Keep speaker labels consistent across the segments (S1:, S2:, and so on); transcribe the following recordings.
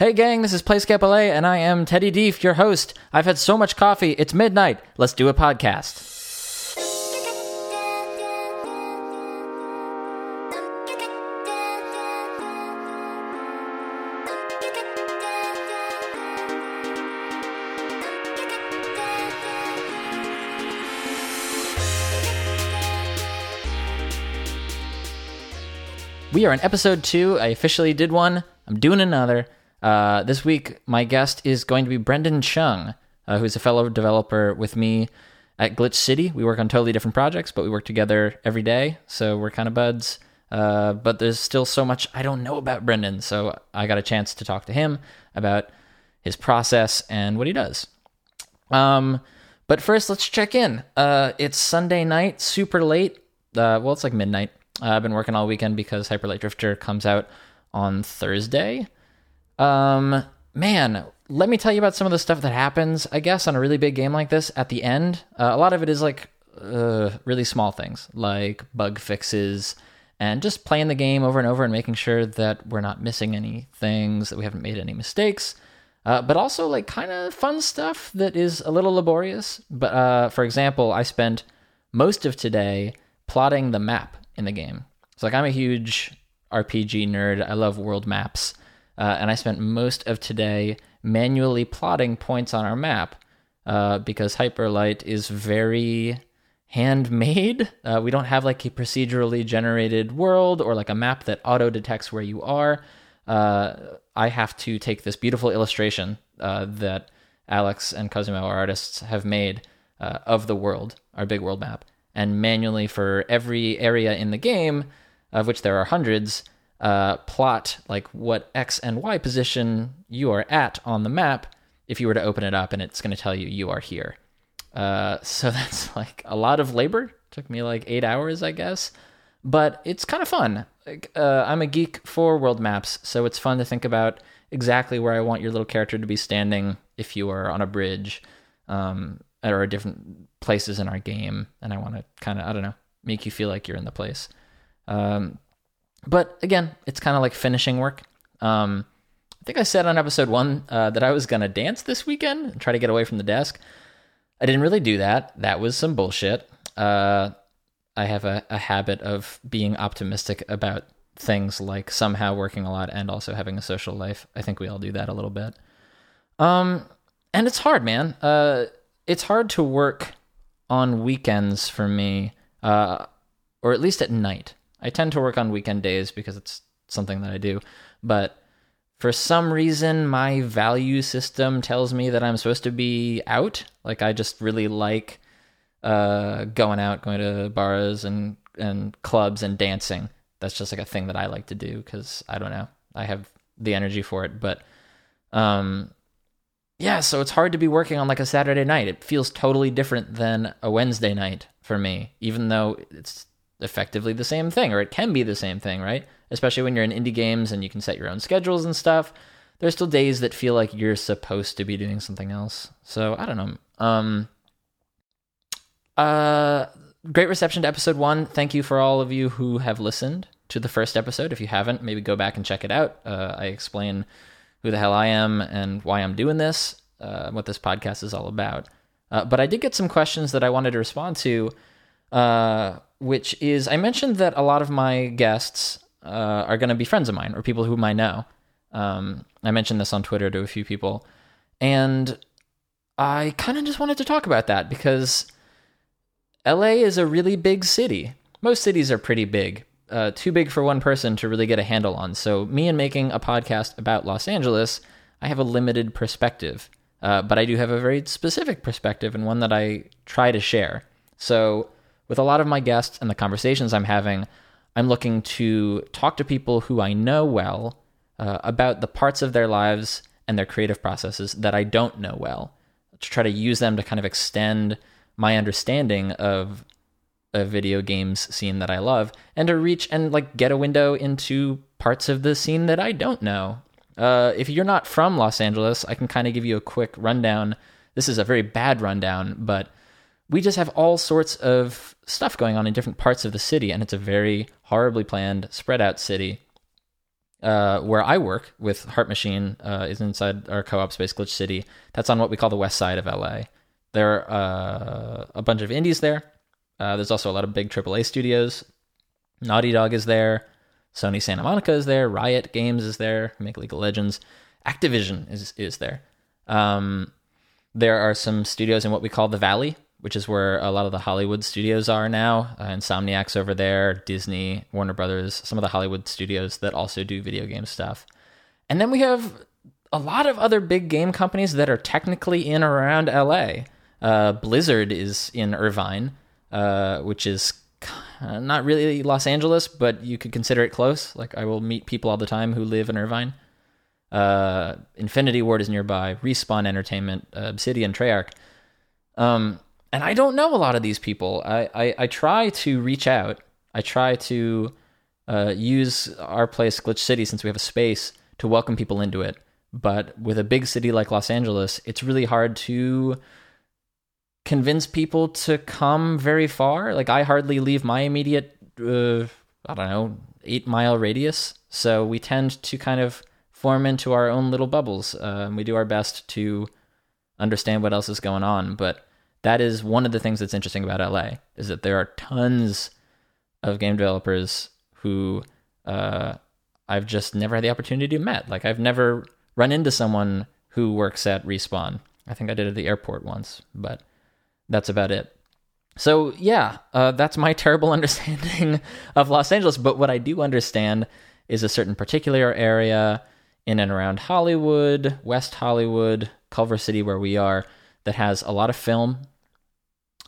S1: Hey gang, this is Playscape LA and I am Teddy Dief, your host. I've had so much coffee, it's midnight. Let's do a podcast. We are in episode two. I officially did one. I'm doing another. Uh, this week, my guest is going to be Brendan Chung, uh, who's a fellow developer with me at Glitch City. We work on totally different projects, but we work together every day, so we're kind of buds. Uh, but there's still so much I don't know about Brendan, so I got a chance to talk to him about his process and what he does. Um, but first, let's check in. Uh, it's Sunday night, super late. Uh, well, it's like midnight. Uh, I've been working all weekend because Hyper Light Drifter comes out on Thursday. Um, man, let me tell you about some of the stuff that happens, I guess, on a really big game like this at the end. Uh, a lot of it is like uh, really small things, like bug fixes and just playing the game over and over and making sure that we're not missing any things, that we haven't made any mistakes. Uh, but also like kind of fun stuff that is a little laborious. But uh, for example, I spent most of today plotting the map in the game. So like I'm a huge RPG nerd. I love world maps, uh, and I spent most of today manually plotting points on our map uh, because Hyper Light is very handmade. Uh, we don't have like a procedurally generated world or like a map that auto detects where you are. Uh, I have to take this beautiful illustration uh, that Alex and Cosimo, our artists, have made uh, of the world, our big world map, and manually for every area in the game, of which there are hundreds, uh, plot like what X and Y position you are at on the map if you were to open it up and it's going to tell you you are here. Uh, so that's like a lot of labor. Took me like eight hours, I guess, but it's kind of fun. Like, uh, I'm a geek for world maps, so it's fun to think about exactly where I want your little character to be standing if you are on a bridge um, or different places in our game, and I want to kind of I don't know make you feel like you're in the place. Um, but again, it's kind of like finishing work. Um, I think I said on episode one uh, that I was gonna dance this weekend and try to get away from the desk. I didn't really do that. That was some bullshit. Uh, I have a, a habit of being optimistic about things like somehow working a lot and also having a social life. I think we all do that a little bit. Um, and it's hard, man. Uh, it's hard to work on weekends for me, uh, or at least at night. I tend to work on weekend days because it's something that I do, but for some reason my value system tells me that I'm supposed to be out. Like I just really like uh, going out, going to bars and and clubs and dancing. That's just like a thing that I like to do because I don't know, I have the energy for it. But um, yeah, so it's hard to be working on like a Saturday night. It feels totally different than a Wednesday night for me, even though it's effectively the same thing, or it can be the same thing, right? Especially when you're in indie games and you can set your own schedules and stuff. There's still days that feel like you're supposed to be doing something else. So I don't know. Um, uh, great reception to episode one. Thank you for all of you who have listened to the first episode. If you haven't, maybe go back and check it out. Uh, I explain who the hell I am and why I'm doing this, uh, what this podcast is all about. Uh, but I did get some questions that I wanted to respond to, uh, which is I mentioned that a lot of my guests uh, are going to be friends of mine or people whom I know. Um, I mentioned this on Twitter to a few people, and I kind of just wanted to talk about that because LA is a really big city. Most cities are pretty big, uh, too big for one person to really get a handle on. So, me and making a podcast about Los Angeles, I have a limited perspective, uh, but I do have a very specific perspective and one that I try to share. So, with a lot of my guests and the conversations I'm having, I'm looking to talk to people who I know well uh, about the parts of their lives and their creative processes that I don't know well, to try to use them to kind of extend my understanding of a video games scene that I love and to reach and like get a window into parts of the scene that I don't know. Uh, if you're not from Los Angeles, I can kind of give you a quick rundown. This is a very bad rundown, but we just have all sorts of stuff going on in different parts of the city, and it's a very horribly planned, spread out city. uh, where I work with Heart Machine uh, is inside our co-op space, Glitch City. That's on what we call the west side of LA. There are uh, a bunch of indies there. Uh, there's also a lot of big AAA studios. Naughty Dog is there. Sony Santa Monica is there. Riot Games is there. Make League of Legends. Activision is is there. Um, there are some studios in what we call the Valley, which is where a lot of the Hollywood studios are now. Uh, Insomniac's over there, Disney, Warner Brothers, some of the Hollywood studios that also do video game stuff. And then we have a lot of other big game companies that are technically in or around LA. Uh, Blizzard is in Irvine, uh, which is not really Los Angeles, but you could consider it close. Like I will meet people all the time who live in Irvine. Uh, Infinity Ward is nearby. Respawn Entertainment, Obsidian, Treyarch. Um, and I don't know a lot of these people. I, I, I try to reach out. I try to uh, use our place, Glitch City, since we have a space to welcome people into it. But with a big city like Los Angeles, it's really hard to convince people to come very far. Like I hardly leave my immediate, uh, I don't know, eight mile radius. So we tend to kind of form into our own little bubbles. And we do our best to understand what else is going on. But that is one of the things that's interesting about LA is that there are tons of game developers who uh, I've just never had the opportunity to meet. Like I've never run into someone who works at Respawn. I think I did at the airport once, but that's about it. So yeah, uh, that's my terrible understanding of Los Angeles. But what I do understand is a certain particular area in and around Hollywood, West Hollywood, Culver City, where we are, that has a lot of film,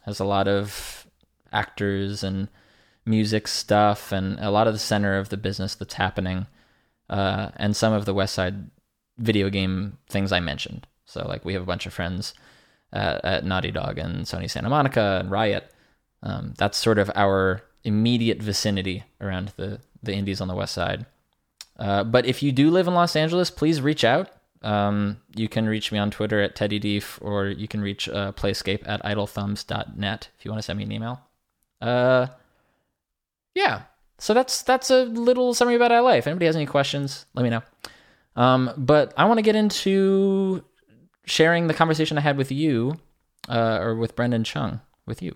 S1: has a lot of actors and music stuff, and a lot of the center of the business that's happening, uh, and some of the West Side video game things I mentioned. So, like, we have a bunch of friends at, at Naughty Dog and Sony Santa Monica and Riot. Um, that's sort of our immediate vicinity around the the indies on the West Side. Uh, but if you do live in Los Angeles, please reach out. Um, you can reach me on Twitter at TeddyDief, or you can reach uh, Playscape at idlethumbs.net if you want to send me an email. Uh, yeah. So that's that's a little summary about LA. If anybody has any questions, let me know. Um, but I want to get into sharing the conversation I had with you, uh, or with Brendan Chung, with you.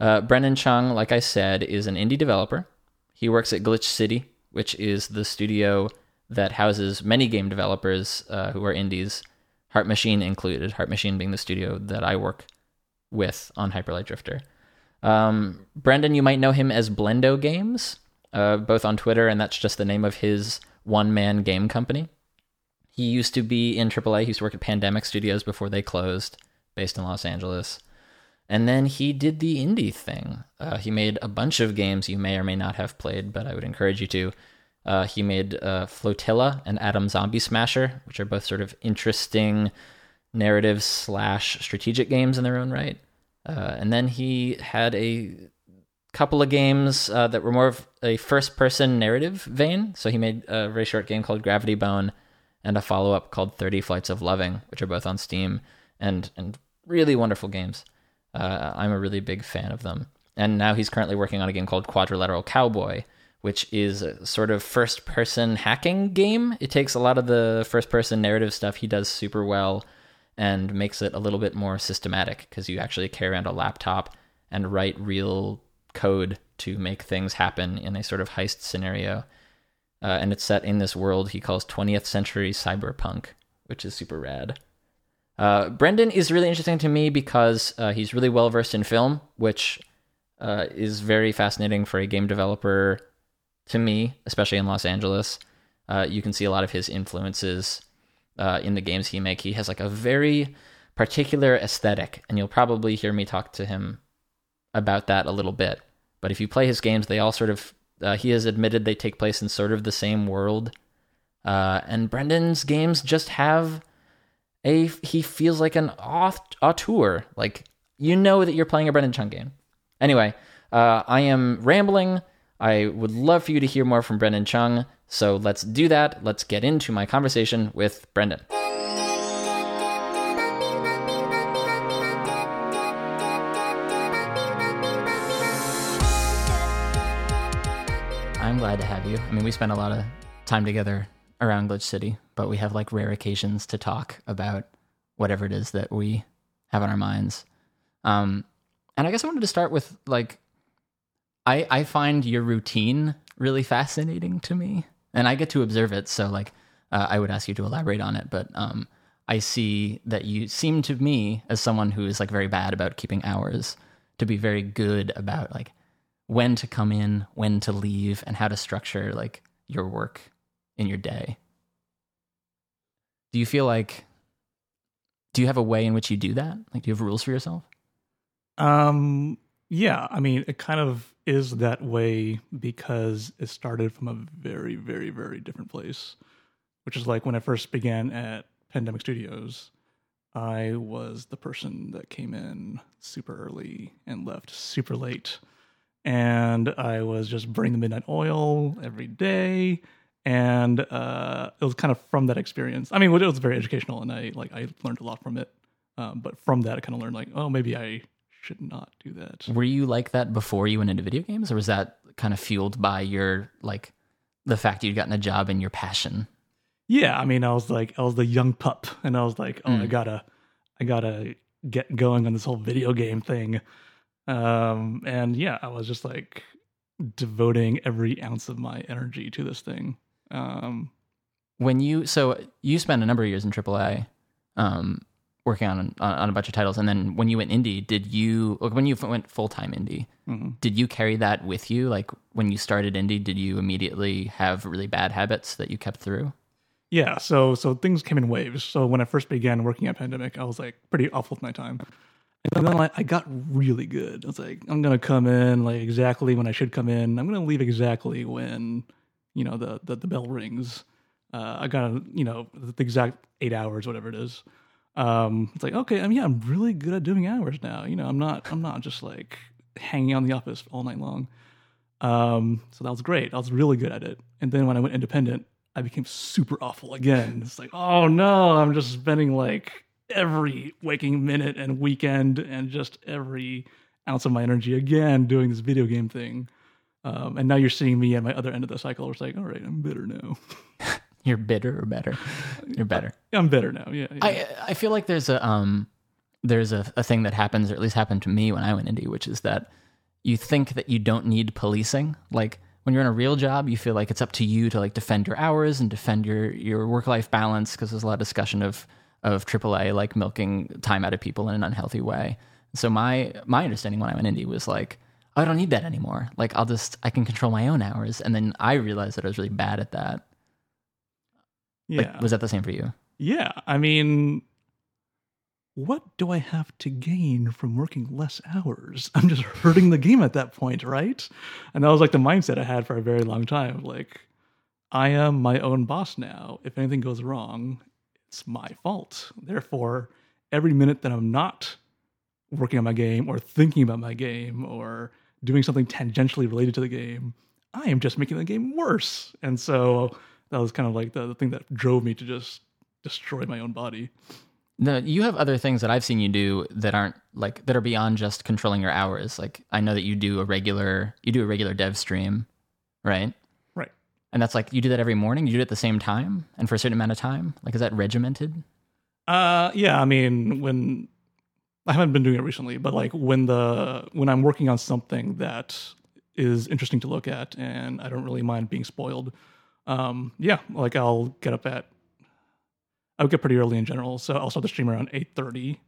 S1: Uh, Brendan Chung, like I said, is an indie developer. He works at Glitch City, which is the studio that houses many game developers uh, who are indies, Heart Machine included. Heart Machine being the studio that I work with on Hyper Light Drifter. Um, Brendan, you might know him as Blendo Games, uh, both on Twitter, and that's just the name of his one man game company. He used to be in AAA. He used to work at Pandemic Studios before they closed, based in Los Angeles. And then he did the indie thing. Uh, he made a bunch of games you may or may not have played, but I would encourage you to. Uh, he made uh, Flotilla and Atom Zombie Smasher, which are both sort of interesting narrative slash strategic games in their own right. Uh, and then he had a couple of games uh, that were more of a first person narrative vein. So he made a very short game called Gravity Bone and a follow up called 30 Flights of Loving, which are both on Steam and, and really wonderful games. Uh, I'm a really big fan of them. And now he's currently working on a game called Quadrilateral Cowboy, which is a sort of first person hacking game. It takes a lot of the first person narrative stuff he does super well and makes it a little bit more systematic because you actually carry around a laptop and write real code to make things happen in a sort of heist scenario. Uh, and it's set in this world he calls 20th century cyberpunk, which is super rad. Uh, Brendan is really interesting to me because uh, he's really well versed in film, which uh, is very fascinating for a game developer to me, especially in Los Angeles. Uh, you can see a lot of his influences uh, in the games he make. He has like a very particular aesthetic, and you'll probably hear me talk to him about that a little bit. But if you play his games, they all sort of uh, he has admitted they take place in sort of the same world. Uh, and Brendan's games just have a he feels like an auteur. Like you know that you're playing a Brendan Chung game. Anyway, uh, I am rambling. I would love for you to hear more from Brendan Chung. So let's do that. Let's get into my conversation with Brendan. I'm glad to have you. I mean, we spent a lot of time together around Glitch City, but we have like rare occasions to talk about whatever it is that we have on our minds. Um, and I guess I wanted to start with like, I I find your routine really fascinating to me, and I get to observe it. So like, uh, I would ask you to elaborate on it, but um, I see that you seem to me as someone who is like very bad about keeping hours to be very good about like when to come in, when to leave, and how to structure like your work in your day. Do you feel like do you have a way in which you do that? Like do you have rules for yourself?
S2: Um yeah, I mean it kind of is that way because it started from a very very very different place, which is like when I first began at Pandemic Studios. I was the person that came in super early and left super late. And I was just burning the midnight oil every day. And uh, it was kind of from that experience. I mean, it was very educational, and I like I learned a lot from it. Um, but from that, I kind of learned like, oh, maybe I should not do that.
S1: Were you like that before you went into video games, or was that kind of fueled by your like the fact you'd gotten a job and your passion?
S2: Yeah, I mean, I was like, I was the young pup, and I was like, oh, I gotta, I gotta get going on this whole video game thing. Um, and yeah, I was just like devoting every ounce of my energy to this thing. Um,
S1: When you so you spent a number of years in AAA, um, working on, on on a bunch of titles, and then when you went indie, did you like, when you went full time indie? Did you carry that with you? Like when you started indie, did you immediately have really bad habits that you kept through?
S2: yeah, so so things came in waves. So when I first began working at Pandemic, I was like pretty awful with my time. And then like, I got really good. I was like, I'm gonna come in like exactly when I should come in. I'm gonna leave exactly when you know the the, the bell rings. Uh, I got you know the exact eight hours, whatever it is. Um, it's like okay, I mean, yeah, I'm really good at doing hours now. You know, I'm not I'm not just like hanging on the office all night long. Um, so that was great. I was really good at it. And then when I went independent, I became super awful again. It's like, oh no, I'm just spending like every waking minute and weekend and just every ounce of my energy again doing this video game thing. Um, and now you're seeing me at my other end of the cycle. It's like, all right, I'm bitter now.
S1: You're bitter or better? You're better.
S2: I'm bitter now. Yeah. yeah.
S1: I I feel like there's a um there's a, a thing that happens, or at least happened to me when I went indie, which is that you think that you don't need policing. Like when you're in a real job, you feel like it's up to you to like defend your hours and defend your your work life balance because there's a lot of discussion of of AAA like milking time out of people in an unhealthy way. So my my understanding when I went indie was like, oh, I don't need that anymore. Like I'll just I can control my own hours, and then I realized that I was really bad at that. Like, was that the same for you?
S2: Yeah, I mean, what do I have to gain from working less hours? I'm just hurting the game at that point, right? And that was like the mindset I had for a very long time. Like, I am my own boss now. If anything goes wrong, it's my fault. Therefore, every minute that I'm not working on my game or thinking about my game or doing something tangentially related to the game, I am just making the game worse. And so that was kind of like the, the thing that drove me to just destroy my own body.
S1: No, you have other things that I've seen you do that aren't like that are beyond just controlling your hours. Like I know that you do a regular you do a regular dev stream, right?
S2: Right.
S1: And that's like you do that every morning. You do it at the same time and for a certain amount of time. Like is that regimented?
S2: Uh yeah, I mean when I haven't been doing it recently, but like when the when I'm working on something that is interesting to look at and I don't really mind being spoiled. Um yeah, like I'll get up at I would get pretty early in general, so I'll start the stream around 8:30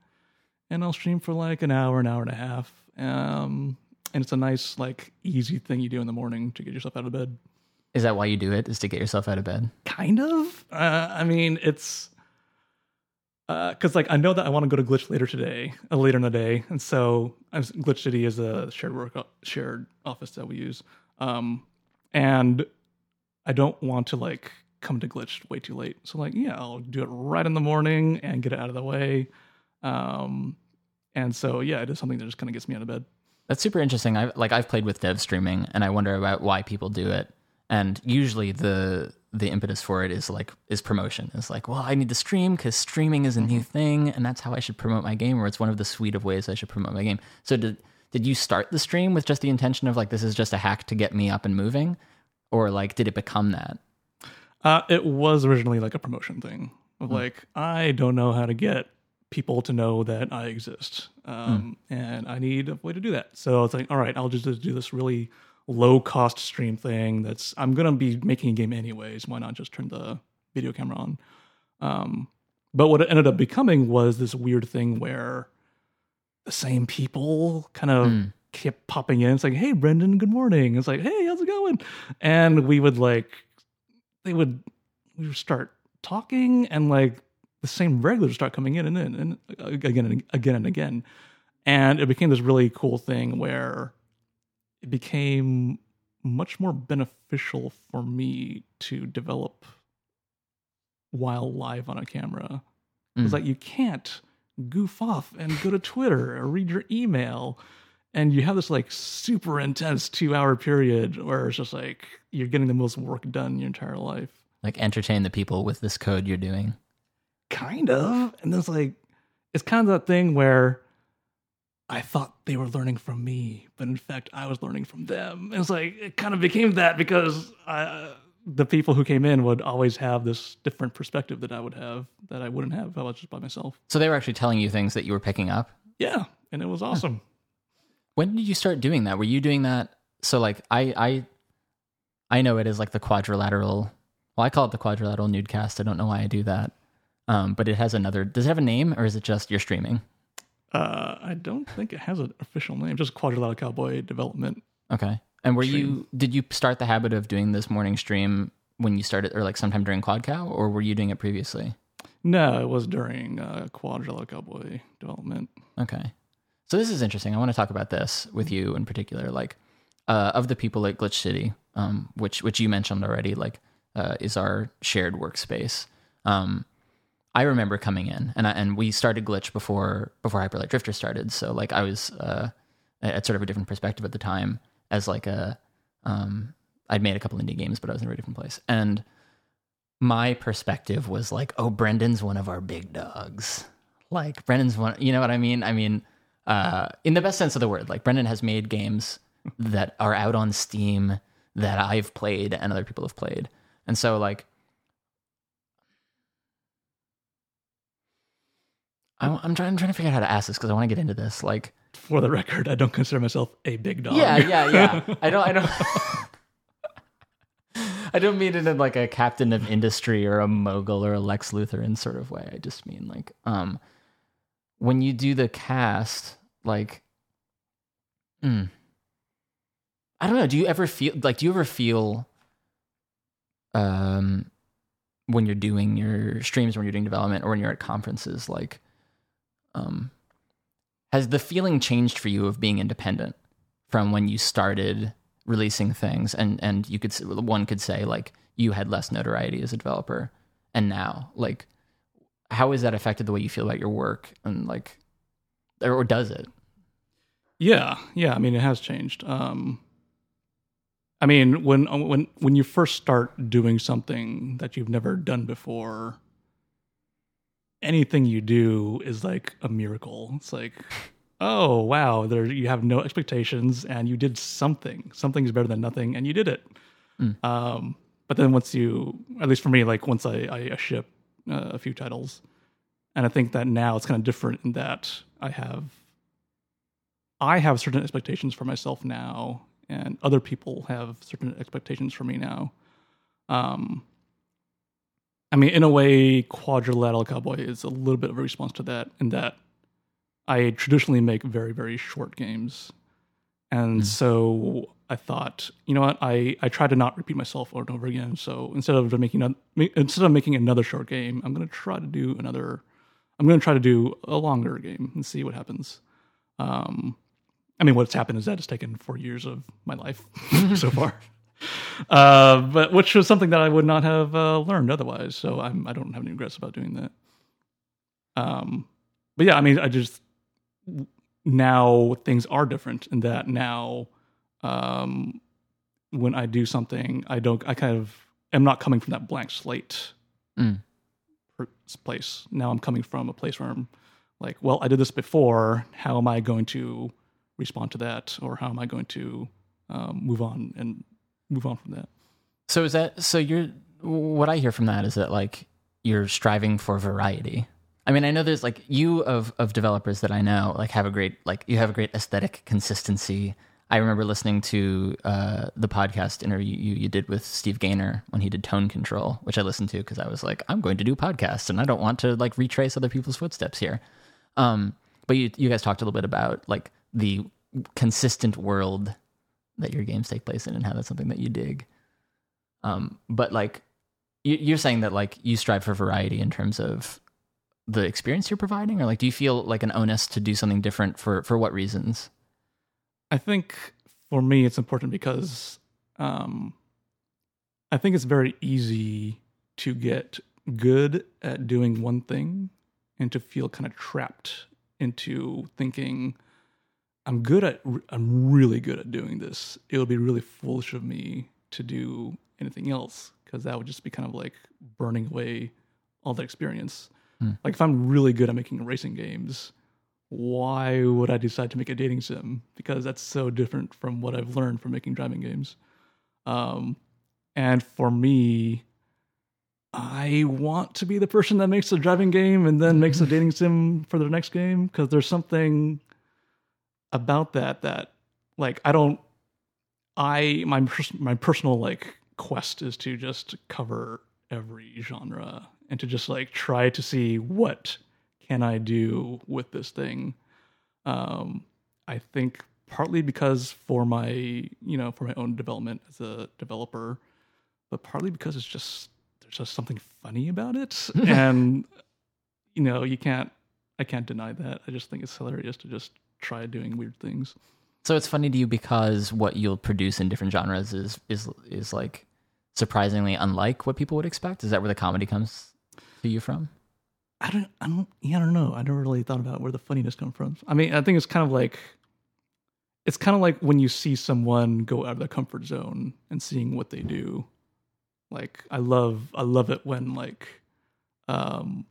S2: and I'll stream for like an hour, an hour and a half. Um and it's a nice like easy thing you do in the morning to get yourself out of bed.
S1: Is that why you do it? Is to get yourself out of bed?
S2: kind of uh, i mean it's because like i know that i want to go to glitch later today uh, later in the day and so I was- glitch city is a shared work shared office that we use um and i don't want to like come to glitch way too late so like yeah i'll do it right in the morning and get it out of the way um and so yeah it is something that just kind of gets me out of bed
S1: That's super interesting. I like I've played with dev streaming and I wonder about why people do it. And usually the the impetus for it is like is promotion. It's like, well, I need to stream because streaming is a new thing, and that's how I should promote my game, or it's one of the suite of ways I should promote my game. So did did you start the stream with just the intention of like this is just a hack to get me up and moving, or like did it become that?
S2: Uh, it was originally like a promotion thing of like I don't know how to get people to know that I exist, um, and I need a way to do that. So it's like, all right, I'll just do this really low cost stream thing. That's I'm gonna be making a game anyways. Why not just turn the video camera on? Um, but what it ended up becoming was this weird thing where the same people kind of kept popping in. It's like, hey, Brendan, good morning. It's like, hey, how's it going? And we would like, they would, we would start talking, and like the same regulars start coming in and in and again and again and again, and it became this really cool thing where it became much more beneficial for me to develop while live on a camera. It's
S1: Mm.
S2: like you can't goof off and go to Twitter or read your email. And you have this like super intense two hour period where it's just like you're getting the most work done in your entire life.
S1: Like entertain the people with this code you're doing.
S2: Kind of. And it's like, it's kind of that thing where I thought they were learning from me, but in fact, I was learning from them. And it's like, it kind of became that because I, the people who came in would always have this different perspective that I would have that I wouldn't have if I was just by myself.
S1: So they were actually telling you things that you were picking up.
S2: Yeah. And it was awesome.
S1: When did you start doing that? Were you doing that? So like I I I know it is like the quadrilateral. Well, I call it the quadrilateral nudecast. I don't know why I do that. Um, but it has another. Does it have a name, or is it just you're streaming?
S2: Uh, I don't think it has an official name, just Quadrilateral Cowboy Development.
S1: Okay. And were
S2: Stream.
S1: you did you start the habit of doing this morning stream when you started, or like sometime during QuadCow, or were you doing it previously?
S2: No, it was during uh, Quadrilateral Cowboy Development.
S1: Okay. So this is interesting. I want to talk about this with you in particular. Like, uh, of the people at Glitch City, um, which which you mentioned already, like, uh, is our shared workspace. Um, I remember coming in, and I, and we started Glitch before before Hyper Light Drifter started. So like, I was uh, at sort of a different perspective at the time, as like a um, I'd made a couple indie games, but I was in a different place, and my perspective was like, oh, Brendan's one of our big dogs. Like Brendan's one, you know what I mean? I mean, uh, in the best sense of the word, like Brendan has made games that are out on Steam that I've played and other people have played. And so like, I, I'm trying, I'm trying to figure out how to ask this because I want to get into this. Like,
S2: For the record, I don't consider myself a big dog.
S1: yeah, yeah, yeah. I don't, I don't. I don't mean it in like a captain of industry or a mogul or a Lex Luthor in sort of way. I just mean like, um, when you do the cast, like, mm, I don't know. Do you ever feel like? Do you ever feel, um, when you're doing your streams, when you're doing development, or when you're at conferences, like, um, has the feeling changed for you of being independent from when you started releasing things and and you could one could say like you had less notoriety as a developer and now like how has that affected the way you feel about your work and like or, does it
S2: Yeah, yeah. I mean, it has changed. Um, I mean, when when when you first start doing something that you've never done before, anything you do is like a miracle. It's like, oh wow, there you have no expectations and you did something. Something is better than nothing, and you did it.
S1: Mm.
S2: Um, but then once you, at least for me, like once I, I ship uh, a few titles, and I think that now it's kind of different in that I have I have certain expectations for myself now, and other people have certain expectations for me now. Um, I mean, in a way, Quadrilateral Cowboy is a little bit of a response to that, in that I traditionally make very, very short games. And so I thought, you know what, I, I try to not repeat myself over and over again. So instead of making a, instead of making another short game, I'm going to try to do another. I'm going to try to do a longer game and see what happens. Um, I mean, what's happened is that it's taken four years of my life so far, uh, but which was something that I would not have uh, learned otherwise. So I'm I don't have any regrets about doing that. Um, but yeah, I mean, I just now things are different in that now, um, when I do something, I don't, I kind of am not coming from that blank slate
S1: Mm.
S2: place. Now I'm coming from a place where I'm like, well, I did this before. How am I going to respond to that, or how am I going to um, move on and move on from that?
S1: so is that so you're what I hear from that is that like you're striving for variety. I mean, I know there's like you of of developers that I know like have a great like you have a great aesthetic consistency. I remember listening to uh, the podcast interview you, you did with Steve Gaynor when he did Tone Control, which I listened to because I was like, I'm going to do podcasts and I don't want to like retrace other people's footsteps here. Um, but you you guys talked a little bit about like the consistent world that your games take place in and how that's something that you dig. Um, but like you, you're saying that like you strive for variety in terms of the experience you're providing, or like do you feel like an onus to do something different for for what reasons?
S2: I think for me, it's important because um, I think it's very easy to get good at doing one thing and to feel kind of trapped into thinking, I'm good at, I'm really good at doing this. It would be really foolish of me to do anything else because that would just be kind of like burning away all the experience.
S1: Hmm.
S2: Like if I'm really good at making racing games, why would I decide to make a dating sim? Because that's so different from what I've learned from making driving games. Um, and for me, I want to be the person that makes a driving game and then makes a dating sim for the next game because there's something about that that like I don't I my pers- my personal like quest is to just cover every genre and to just like try to see what can I do with this thing. Um, I think partly because for my you know for my own development as a developer, but partly because it's just there's just something funny about it, and you know you can't I can't deny that. I just think it's hilarious to just try doing weird things.
S1: So it's funny to you because what you'll produce in different genres is is is like surprisingly unlike what people would expect. Is that where the comedy comes to you from?
S2: I don't, I don't, yeah, I don't know. I never really thought about where the funniness comes from. I mean, I think it's kind of like, it's kind of like when you see someone go out of their comfort zone and seeing what they do. Like, I love, I love it when like, um,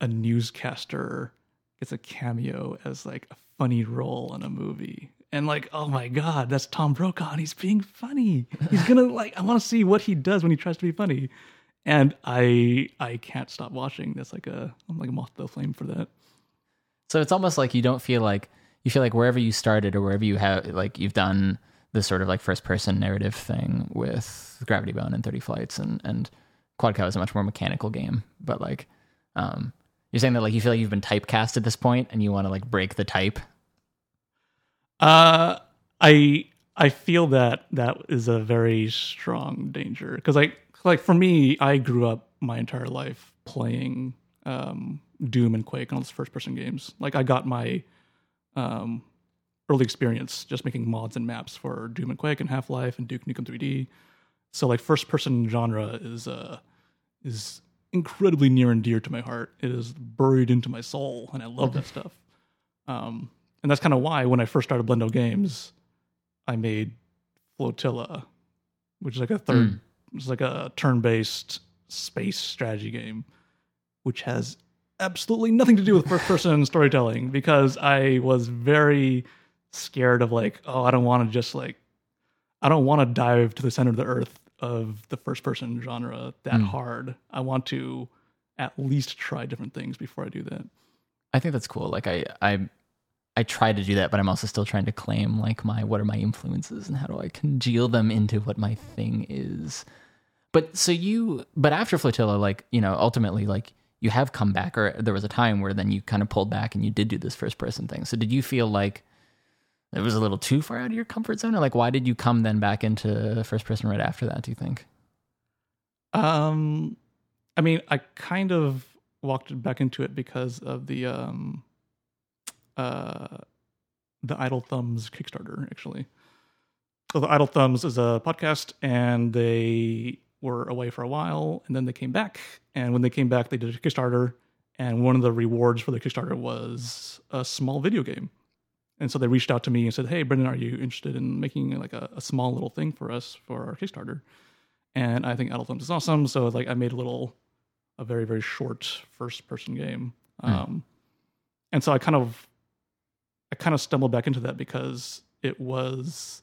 S2: a newscaster gets a cameo as like a funny role in a movie. And like, oh my god, that's Tom Brokaw, and he's being funny. He's gonna like, I want to see what he does when he tries to be funny and I I can't stop watching. That's like a I'm like a moth to the flame for that.
S1: So it's almost like you don't feel like you feel like wherever you started or wherever you have like you've done this sort of like first person narrative thing with Gravity Bone and Thirty Flights and and Quad Cow is a much more mechanical game, but like um you're saying that like you feel like you've been typecast at this point and you want to like break the type.
S2: Uh I I feel that that is a very strong danger because like like for me, I grew up my entire life playing um, Doom and Quake and all those first person games. Like I got my um, early experience just making mods and maps for Doom and Quake and Half Life and Duke Nukem 3D. So like first person genre is uh, is incredibly near and dear to my heart. It is buried into my soul, and I love that stuff. Um, and that's kind of why when I first started Blendo Games, I made Flotilla, which is like a third
S1: Mm.
S2: It's like a turn-based space strategy game, which has absolutely nothing to do with first-person storytelling because I was very scared of like, oh, I don't want to just like, I don't want to dive to the center of the earth of the first-person genre that
S1: Mm.
S2: hard. I want to at least try different things before I do that.
S1: I think that's cool. Like I I I try to do that, but I'm also still trying to claim like my what are my influences and how do I congeal them into what my thing is. But so you but after Flotilla, like, you know, ultimately like you have come back or there was a time where then you kind of pulled back and you did do this first person thing. So did you feel like it was a little too far out of your comfort zone? Or like why did you come then back into first person right after that, do you think?
S2: Um, I mean, I kind of walked back into it because of the um, uh, the Idle Thumbs Kickstarter. Actually, so the Idle Thumbs is a podcast, and they were away for a while, and then they came back. And when they came back, they did a Kickstarter, and one of the rewards for the Kickstarter was a small video game. And so they reached out to me and said, "Hey, Brendan, are you interested in making like a, a small little thing for us for our Kickstarter?" and I think Idle Thumbs is awesome. So like I made a little, a very very short first person game,
S1: Hmm.
S2: um, and so I kind of, I kind of stumbled back into that because it was,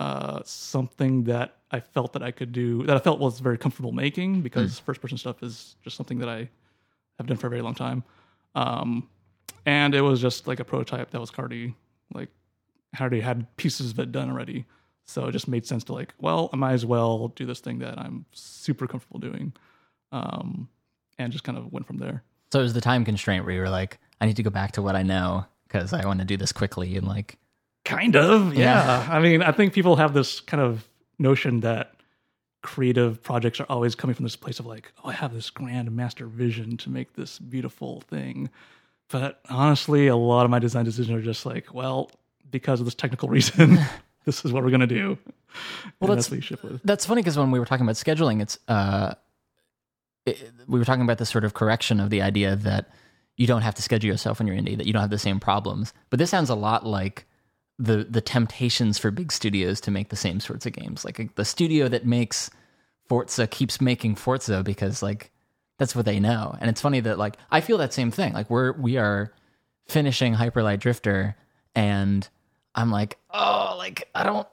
S2: uh, something that I felt that I could do that I felt was very comfortable making because first person stuff is just something that I have done for a very long time. Um, and it was just like a prototype that was already like already had pieces of it done already. So it just made sense to like, well, I might as well do this thing that I'm super comfortable doing, um, and just kind of went from there.
S1: So it was the time constraint where you were like, I need to go back to what I know because I want to do this quickly and like,
S2: Kind of,
S1: Yeah.
S2: yeah. I mean, I think people have this kind of notion that creative projects are always coming from this place of like, oh, I have this grand master vision to make this beautiful thing. But honestly, a lot of my design decisions are just like, well, because of this technical reason, this is what we're gonna do.
S1: Well, that's-
S2: what you ship with.
S1: That's funny because when we were talking about scheduling, it's uh, it, we were talking about this sort of correction of the idea that you don't have to schedule yourself when you're indie, that you don't have the same problems. But this sounds a lot like the the temptations for big studios to make the same sorts of games. Like the studio that makes Forza keeps making Forza because like that's what they know. And it's funny that like I feel that same thing. Like we're we are finishing Hyper Light Drifter and I'm like, oh, like I don't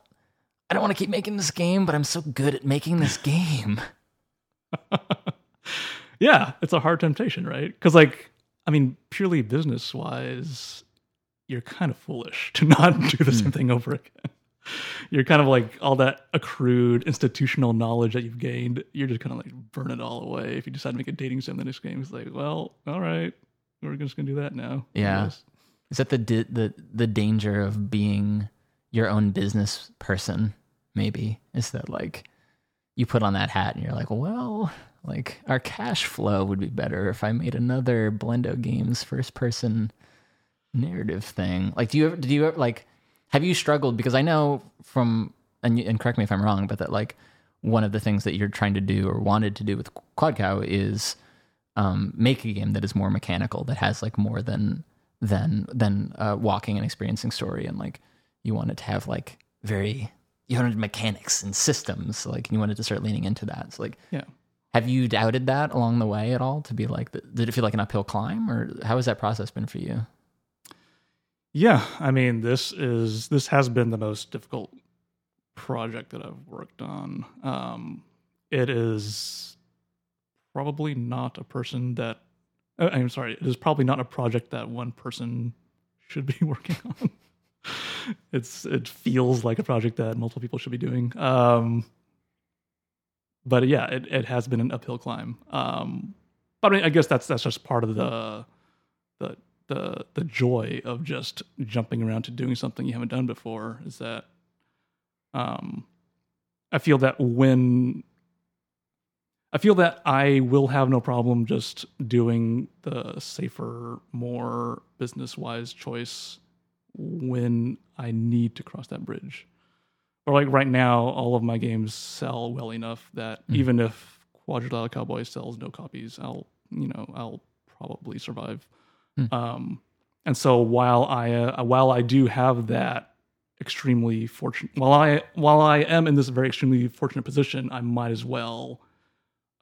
S1: I don't want to keep making this game, but I'm so good at making this game.
S2: yeah, it's a hard temptation, right? Because, like, I mean, purely business wise, you're kind of foolish to not do the same hmm. thing over again. You're kind of like all that accrued institutional knowledge that you've gained, you're just kind of like burn it all away. If you decide to make a dating sim the next game, it's like, well, all right, we're just gonna do that now.
S1: Yeah. Is that the di- the the danger of being your own business person? Maybe is that like you put on that hat and you're like, well, like our cash flow would be better if I made another Blendo Games first person narrative thing. Like, do you ever? Did you ever like? Have you struggled? Because I know from and and correct me if I'm wrong, but that like one of the things that you're trying to do or wanted to do with Quad Cow is um, make a game that is more mechanical, that has like more than than than uh, walking and experiencing story, and like you wanted to have like very you wanted mechanics and systems, like you wanted to start leaning into that. So like,
S2: Yeah.
S1: have you doubted that along the way at all? To be like, did it feel like an uphill climb, or how has that process been for you?
S2: Yeah, I mean, this is this has been the most difficult project that I've worked on. Um, it is probably not a person that uh, I'm sorry, it is probably not a project that one person should be working on. it's it feels like a project that multiple people should be doing. Um, but yeah, it, it has been an uphill climb. Um, but I mean, I guess that's that's just part of the the the joy of just jumping around to doing something you haven't done before is that um I feel that when I feel that I will have no problem just doing the safer, more business wise choice when I need to cross that bridge. Or like right now, all of my games sell well enough that
S1: Mhm.
S2: even if Quadrilateral Cowboy sells no copies, I'll you know I'll probably survive.
S1: Hmm.
S2: Um, and so while I uh, while I do have that extremely fortunate while I while I am in this very extremely fortunate position, I might as well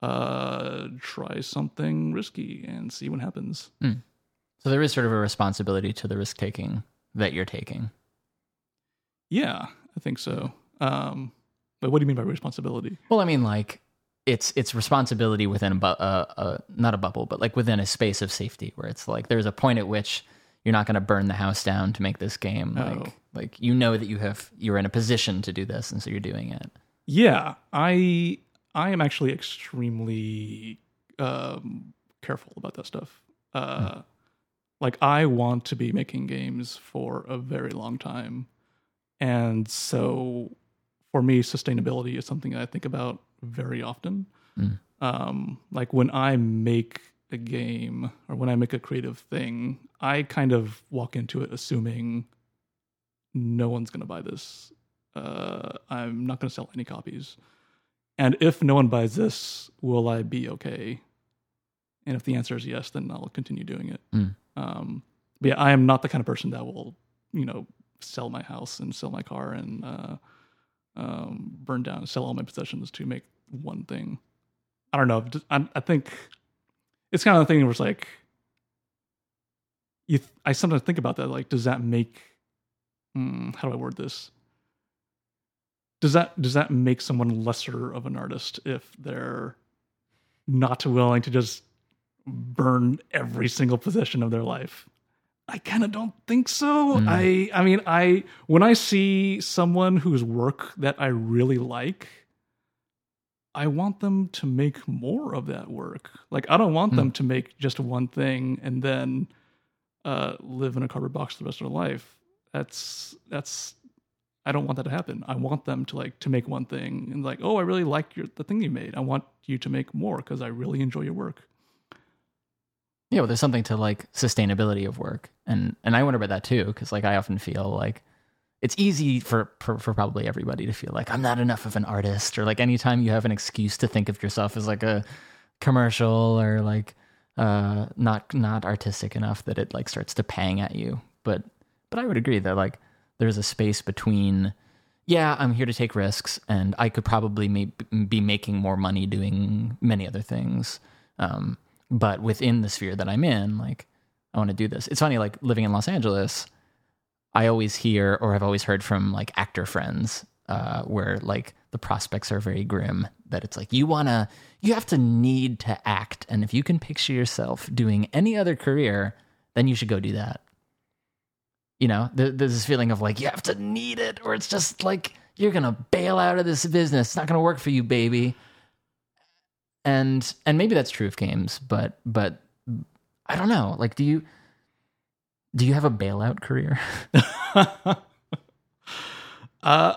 S2: uh try something risky and see what happens.
S1: So there is sort of a responsibility to the risk taking that you're taking.
S2: Yeah, I think so. Um but what do you mean by responsibility?
S1: Well, I mean, like it's it's responsibility within a, bu- uh, uh, not a bubble, but like within a space of safety, where it's like there's a point at which you're not going to burn the house down to make this game.
S2: Oh.
S1: Like like you know that you have you're in a position to do this, and so you're doing it.
S2: Yeah, I I am actually extremely um, careful about that stuff. Uh, Like I want to be making games for a very long time, and so for me, sustainability is something I think about very often.
S1: Mm.
S2: Um, like when I make a game or when I make a creative thing, I kind of walk into it assuming no one's going to buy this. Uh, I'm not going to sell any copies. And if no one buys this, will I be okay? And if the answer is yes, then I'll continue doing it.
S1: Mm.
S2: Um, but yeah, I am not the kind of person that will, you know, sell my house and sell my car and uh, um, burn down, sell all my possessions to make one thing. I don't know. Just- I, I think it's kind of the thing where it's like, you. I sometimes think about that. Like, does that make? Hmm, how do I word this? does that does that make someone lesser of an artist if they're not willing to just burn every single possession of their life? I kind of don't think so.
S1: Mm.
S2: I I mean I when I see someone whose work that I really like, I want them to make more of that work. Like I don't want
S1: Mm.
S2: them to make just one thing and then uh, live in a cardboard box the rest of their life. That's that's I don't want that to happen. I want them to like to make one thing and like, oh, I really like your the thing you made. I want you to make more because I really enjoy your work.
S1: Yeah, well, there's something to like sustainability of work, and and I wonder about that too, because like I often feel like it's easy for, for for probably everybody to feel like I'm not enough of an artist, or like anytime you have an excuse to think of yourself as like a commercial or like uh not not artistic enough that it like starts to pang at you. But but I would agree that like there's a space between yeah, I'm here to take risks, and I could probably may- be making more money doing many other things. Um, but within the sphere that I'm in, like I want to do this. It's funny, like living in Los Angeles, I always hear or I've always heard from like actor friends uh, where like the prospects are very grim. That it's like you wanna, you have to need to act, and if you can picture yourself doing any other career, then you should go do that. You know, there, there's this feeling of like you have to need it, or it's just like you're gonna bail out of this business. It's not gonna work for you, baby and and maybe that's true of games but but i don't know like do you do you have a bailout career
S2: uh,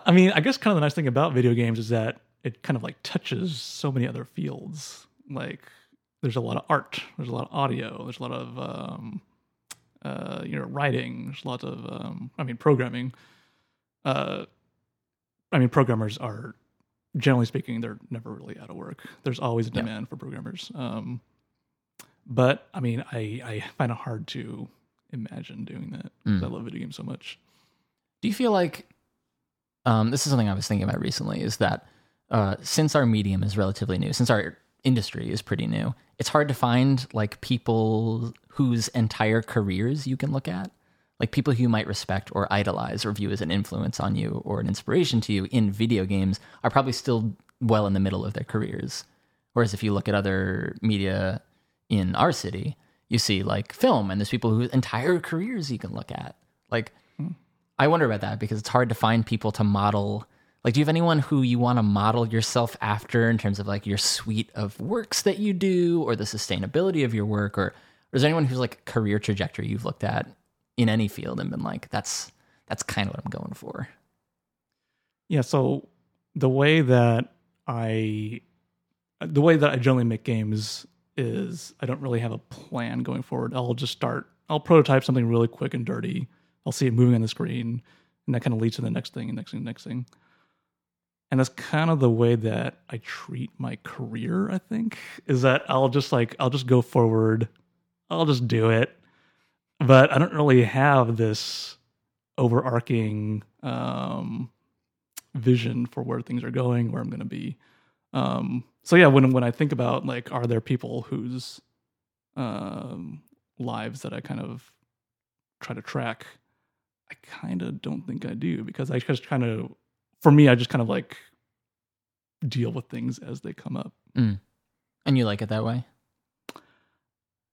S2: I mean, I guess kind of the nice thing about video games is that it kind of like touches so many other fields. Like, there's a lot of art, there's a lot of audio, there's a lot of um, uh, you know writing, there's lots of um, I mean programming. Uh, I mean, programmers are generally speaking, they're never really out of work. There's always a
S1: Yeah.
S2: demand for programmers. Um, but I mean, I I find it hard to imagine doing that. 'cause I
S1: Mm.
S2: love video games so much.
S1: do you feel like um, this is something i was thinking about recently is that uh, since our medium is relatively new since our industry is pretty new it's hard to find like people whose entire careers you can look at like people who you might respect or idolize or view as an influence on you or an inspiration to you in video games are probably still well in the middle of their careers whereas if you look at other media in our city you see like film and there's people whose entire careers you can look at like hmm. I wonder about that because it's hard to find people to model. Like, do you have anyone who you want to model yourself after in terms of like your suite of works that you do or the sustainability of your work? Or, or is there anyone who's like career trajectory you've looked at in any field and been like, that's that's kind of what I'm going for?
S2: Yeah, so the way that I the way that I generally make games is I don't really have a plan going forward. I'll just start I'll prototype something really quick and dirty. I'll see it moving on the screen and that kind of leads to the next thing and next thing, next thing. And that's kind of the way that I treat my career, I think, is that I'll just like I'll just go forward. I'll just do it. But I don't really have this overarching um vision for where things are going, where I'm going to be. Um, so yeah, when when I think about like, are there people whose um, lives that I kind of try to track? I kind of don't think I do because I just kind of, for me, I just kind of like deal with things as they come up.
S1: Mm. And you like it that way?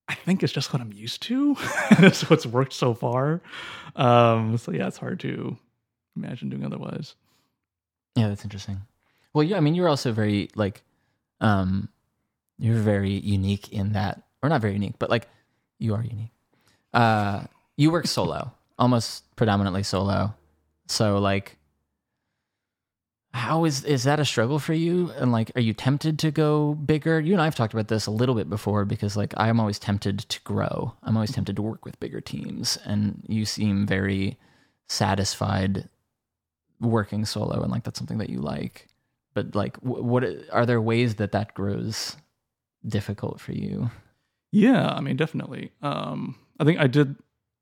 S2: I think it's just what I'm used to. That's what's worked so far. Um, so yeah, it's hard to imagine doing otherwise.
S1: Yeah, that's interesting. Well, yeah, I mean, you're also very like, um, you're very unique in that, or not very unique, but like, you are unique. Uh, you work solo, almost predominantly solo. So, like, how is is that a struggle for you? And like, are you tempted to go bigger? You and I've talked about this a little bit before because like I'm always tempted to grow. I'm always tempted to work with bigger teams, and you seem very satisfied working solo and like that's something that you like but like what are there ways that that grows difficult for you
S2: Yeah, I mean, definitely. Um, I think I did.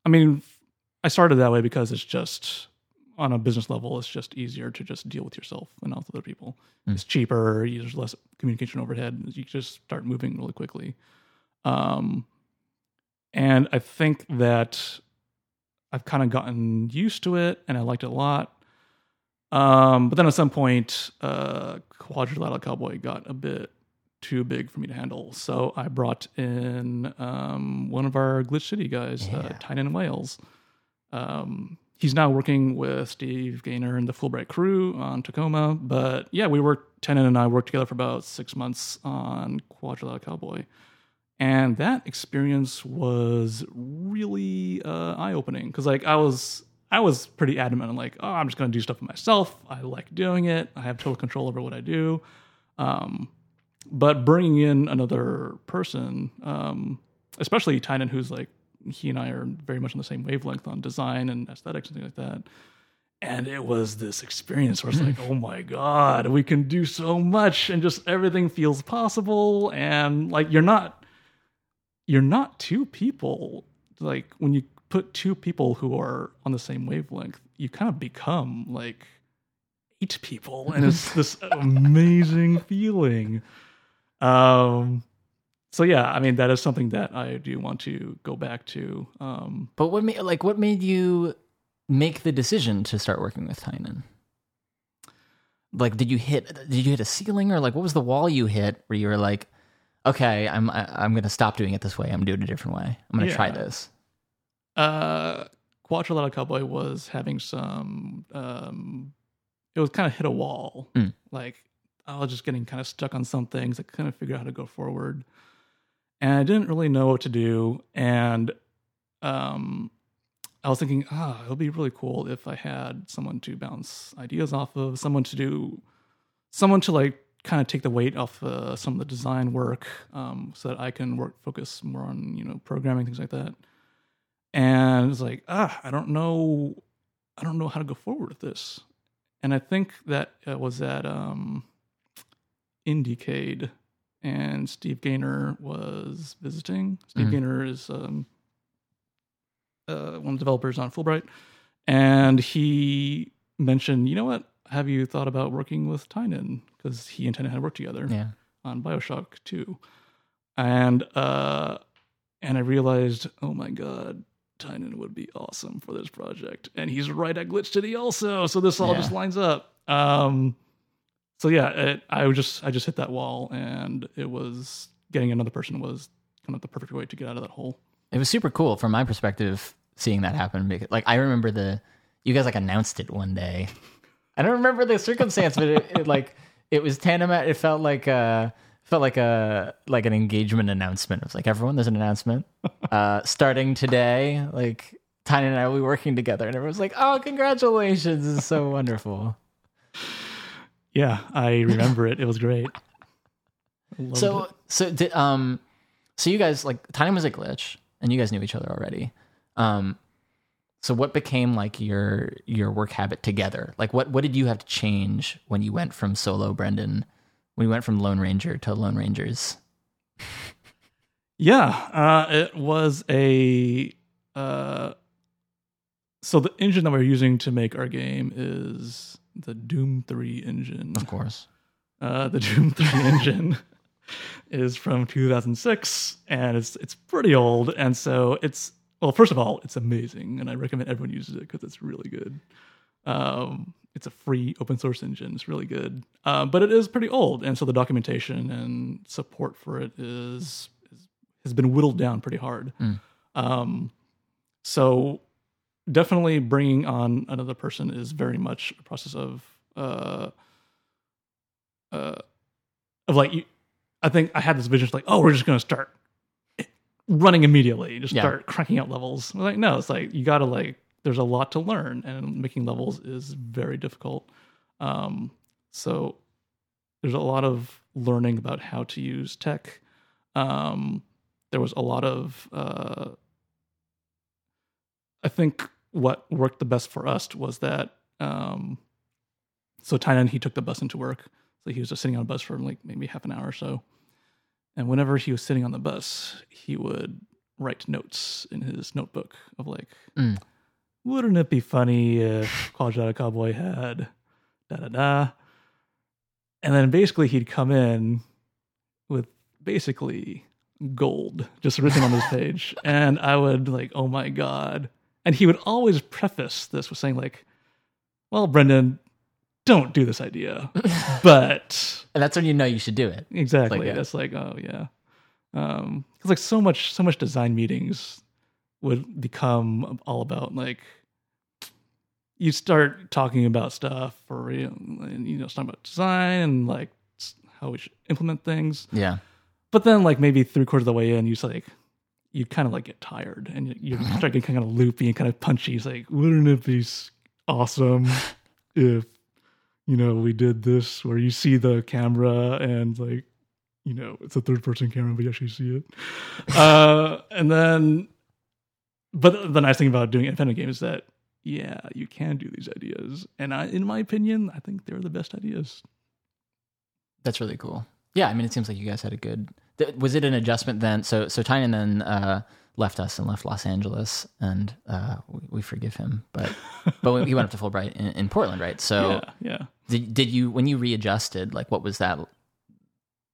S2: I mean, I started that way because it's just on a business level, it's just easier to just deal with yourself and not with other people.
S1: Mm.
S2: It's cheaper. There's less communication overhead. You just start moving really quickly. Um, and I think that I've kind of gotten used to it, and I liked it a lot. Um, but then at some point, uh, Quadrilateral Cowboy got a bit too big for me to handle. So I brought in um, one of our Glitch City guys, uh, Tynan Wales. Um, he's now working with Steve Gaynor and the Fullbright crew on Tacoma. But yeah, we worked, Tynan and I worked together for about six months on Quadrilateral Cowboy. And that experience was really uh, eye opening because, like, I was I was pretty adamant. I'm like, oh, I'm just going to do stuff myself. I like doing it. I have total control over what I do. Um, but bringing in another person, um, especially Tynan, who's like, he and I are very much on the same wavelength on design and aesthetics and things like that. And it was this experience where it's like, oh my God, we can do so much and just everything feels possible. And like, you're not, you're not two people. Like, when you put two people who are on the same wavelength, you kind of become like eight people. And it's this amazing feeling. Um, so yeah, I mean that is something that I do want to go back to. Um,
S1: But what made like what made you make the decision to start working with Tynan? Like, did you hit did you hit a ceiling or like what was the wall you hit where you were like, okay, I'm I, I'm gonna stop doing it this way. I'm doing it a different way. I'm gonna try this.
S2: Uh, Quadrilateral Cowboy was having some. Um, it was kind of hit a wall.
S1: Mm.
S2: Like I was just getting kind of stuck on some things. I couldn't figure out how to go forward, and I didn't really know what to do. And um, I was thinking, ah, it would be really cool if I had someone to bounce ideas off of, someone to do, someone to like kind of take the weight off uh, some of the design work, um, so that I can work focus more on you know programming things like that. And it's like, ah, I don't know, I don't know how to go forward with this. And I think that it was at um, IndieCade, and Steve Gaynor was visiting. Steve
S1: Mhm.
S2: Gaynor is um, uh, one of the developers on Fullbright, and he mentioned, you know what? Have you thought about working with Tynan? Because he and Tynan had worked together
S1: Yeah.
S2: on BioShock 2. And uh and I realized, oh my god, Tynan would be awesome for this project. And he's right at Glitch City also. So this all
S1: Yeah.
S2: just lines up. Um so yeah, it, I just I just hit that wall and it was getting another person was kind of the perfect way to get out of that hole.
S1: It was super cool from my perspective seeing that happen. Because, like I remember the you guys like announced it one day. I don't remember the circumstance, but it, it like it was tantamount. It felt like uh felt like a like an engagement announcement. It was like everyone, there's an announcement uh starting today. Like Tynan and I will be working together, and everyone's like, "Oh, congratulations! This is so wonderful."
S2: Yeah, I remember it. It was great.
S1: So
S2: it.
S1: so did um so you guys like time was a glitch and you guys knew each other already. Um so what became like your your work habit together? Like what what did you have to change when you went from solo Brendon you went from Lone Ranger to Lone Rangers?
S2: Yeah, uh, it was a. Uh, so the engine that we're using to make our game is the Doom Three engine.
S1: Of course.
S2: Uh, the Doom Three engine is from 2006, and it's it's pretty old. And so it's well, first of all, it's amazing, and I recommend everyone uses it because it's really good. Um, it's a free open source engine. It's really good, uh, but it is pretty old, and so the documentation and support for it is, is has been whittled down pretty hard.
S1: Mm.
S2: Um, so definitely bringing on another person is very much a process of uh, uh, of like you, I think I had this vision like, oh, we're just going to start running immediately, just
S1: Yeah.
S2: start cranking out levels. Like, no, it's like you got to like. There's a lot to learn, and making levels is very difficult. Um, so there's a lot of learning about how to use tech. Um, there was a lot of uh, I think what worked the best for us was that um, so Tynan he took the bus into work. So he was just sitting on a bus for like maybe half an hour or so. And whenever he was sitting on the bus, he would write notes in his notebook of like,
S1: Mm.
S2: Wouldn't it be funny if Quadrilateral Cowboy had da da da? And then basically he'd come in with basically gold just written on his page. And I would like, oh my God. And he would always preface this with saying, like, well, Brendon, don't do this idea. but
S1: And that's when you know you should do it.
S2: exactly,
S1: Like, yeah.
S2: that's like, oh yeah, um, because like so much, so much design meetings would become all about like you start talking about stuff or you know, and, you know talking about design and like how we should implement things.
S1: Yeah.
S2: but then like maybe three quarters of the way in you just like you kind of like get tired and you, you start getting kind of loopy and kind of punchy. It's like wouldn't it be awesome if you know we did this where you see the camera and like you know it's a third person camera but you actually see it. Uh and then but the nice thing about doing independent games is that yeah you can do these ideas and I, in my opinion i think they're the best ideas
S1: That's really cool. Yeah, I mean, it seems like you guys had a good. th- Was it an adjustment then? So, so Tynan then uh, left us and left Los Angeles, and uh, we, we forgive him. But, but he went up to Fullbright in, in Portland, right? So,
S2: yeah yeah
S1: did did you when you readjusted? Like, what was that?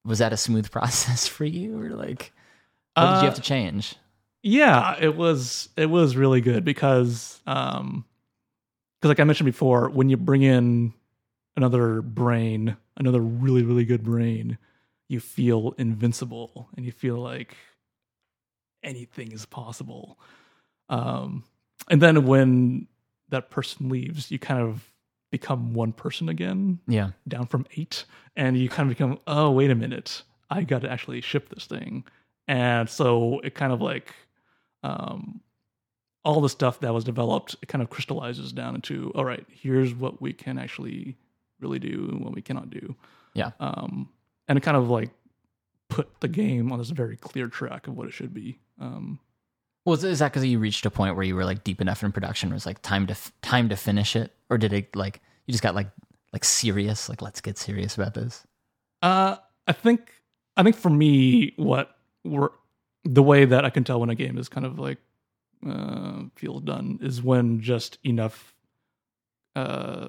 S1: Was that a smooth process for you, or like, what did you
S2: Uh,
S1: have to change?
S2: Yeah, it was it was really good because um because like I mentioned before, when you bring in another brain, another really really good brain, you feel invincible and you feel like anything is possible. Um and then when that person leaves, you kind of become one person again
S1: Yeah,
S2: down from eight, and you kind of become, oh, wait a minute, I got to actually ship this thing. And so it kind of like, um, all the stuff that was developed, it kind of crystallizes down into, all right, here's what we can actually really do and what we cannot do.
S1: Yeah.
S2: Um, and it kind of like put the game on this very clear track of what it should be. Um,
S1: Well, is, that because you reached a point where you were like deep enough in production? It was like time to f- time to finish it, or did it like you just got like like serious? Like let's get serious about this.
S2: Uh, I think I think for me, what were the way that I can tell when a game is kind of like uh, feels done is when just enough. Uh,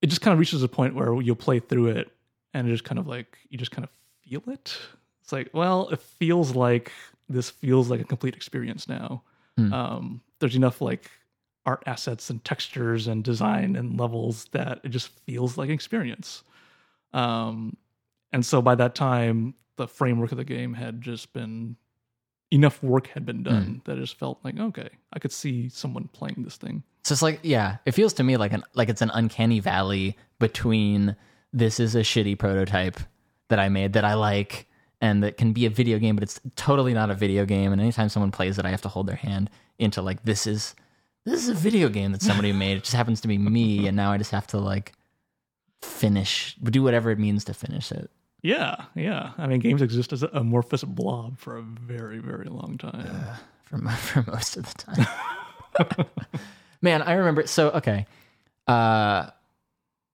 S2: it just kind of reaches a point where you'll play through it, and it just kind of like you just kind of feel it. It's like, well, it feels like this feels like a complete experience now.
S1: Hmm.
S2: Um, there's enough like art assets and textures and design and levels that it just feels like an experience. Um, and so by that time, the framework of the game had just been enough work had been done mm. that it just felt like okay, I could see someone playing this thing.
S1: So it's like yeah, it feels to me like an like it's an uncanny valley between this is a shitty prototype that I made that I like and that can be a video game, but it's totally not a video game. And anytime someone plays it, I have to hold their hand into like this is this is a video game that somebody made. It just happens to be me, and now I just have to like finish do whatever it means to finish it.
S2: Yeah, yeah. I mean, games exist as an amorphous blob for a very, very long time.
S1: for mo- for most of the time. Man, I remember. So okay, uh,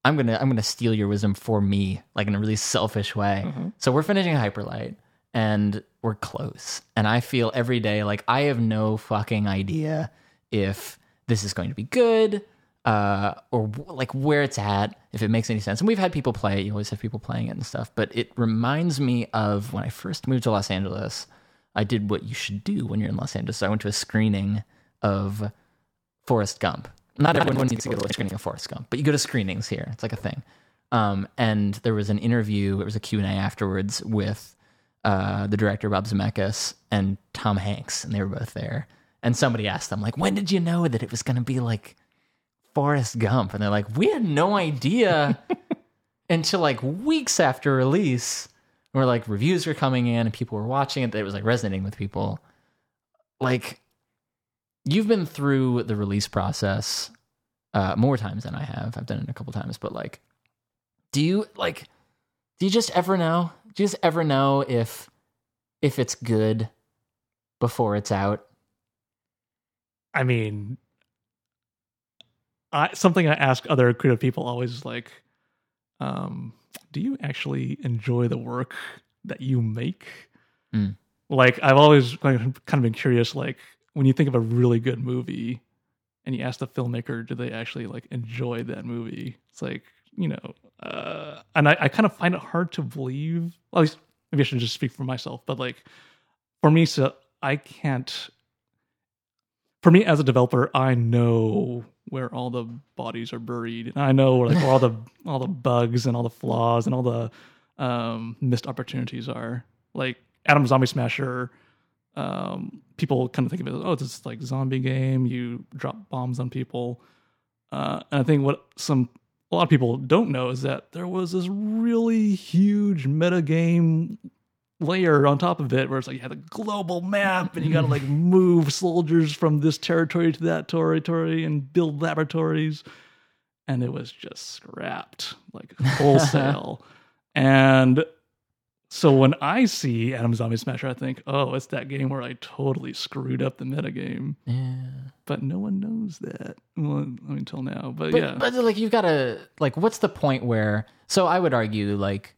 S1: I'm gonna I'm gonna steal your wisdom for me, like in a really selfish way. So we're finishing Hyper Light, and we're close, and I feel every day like I have no fucking idea if this is going to be good. Uh, or w- like where it's at, if it makes any sense. And we've had people play it. You always have people playing it and stuff. But it reminds me of when I first moved to Los Angeles. I did what you should do when you're in Los Angeles. So I went to a screening of Forrest Gump. Not everyone needs to go to a screening of Forrest Gump, but you go to screenings here. It's like a thing. Um, and there was an interview. It was a Q and A afterwards with uh, the director Bob Zemeckis and Tom Hanks, and they were both there. And somebody asked them like, "When did you know that it was going to be like Forrest Gump?" And they're like, "We had no idea until like weeks after release." Where like reviews were coming in and people were watching it, that it was like resonating with people. Like you've been through the release process uh, more times than I have. I've done it a couple times, but like, do you like? Do you just ever know? Do you just ever know if if it's good before it's out?
S2: I mean, I something I ask other creative people always is like, um, do you actually enjoy the work that you make?
S1: Mm.
S2: Like I've always kind of been curious, like when you think of a really good movie and you ask the filmmaker, do they actually like enjoy that movie? It's like, you know, uh, and I, I kind of find it hard to believe. At least maybe I should just speak for myself, but like for me, so I can't for me as a developer, I know where all the bodies are buried. And I know where like where all the all the bugs and all the flaws and all the um, missed opportunities are. Like Atom Zombie Smasher, um, people kind of think of it as oh, this is like zombie game. You drop bombs on people, uh, and I think what some a lot of people don't know is that there was this really huge meta game layer on top of it where it's like you had a global map and you got to like move soldiers from this territory to that territory and build laboratories. And it was just scrapped like wholesale. And so when i see atom zombie smasher i think oh it's that game where i totally screwed up the metagame.
S1: Yeah.
S2: but no one knows that. Well, i mean until now but,
S1: But,
S2: yeah.
S1: but like you've got to like what's the point where so I would argue like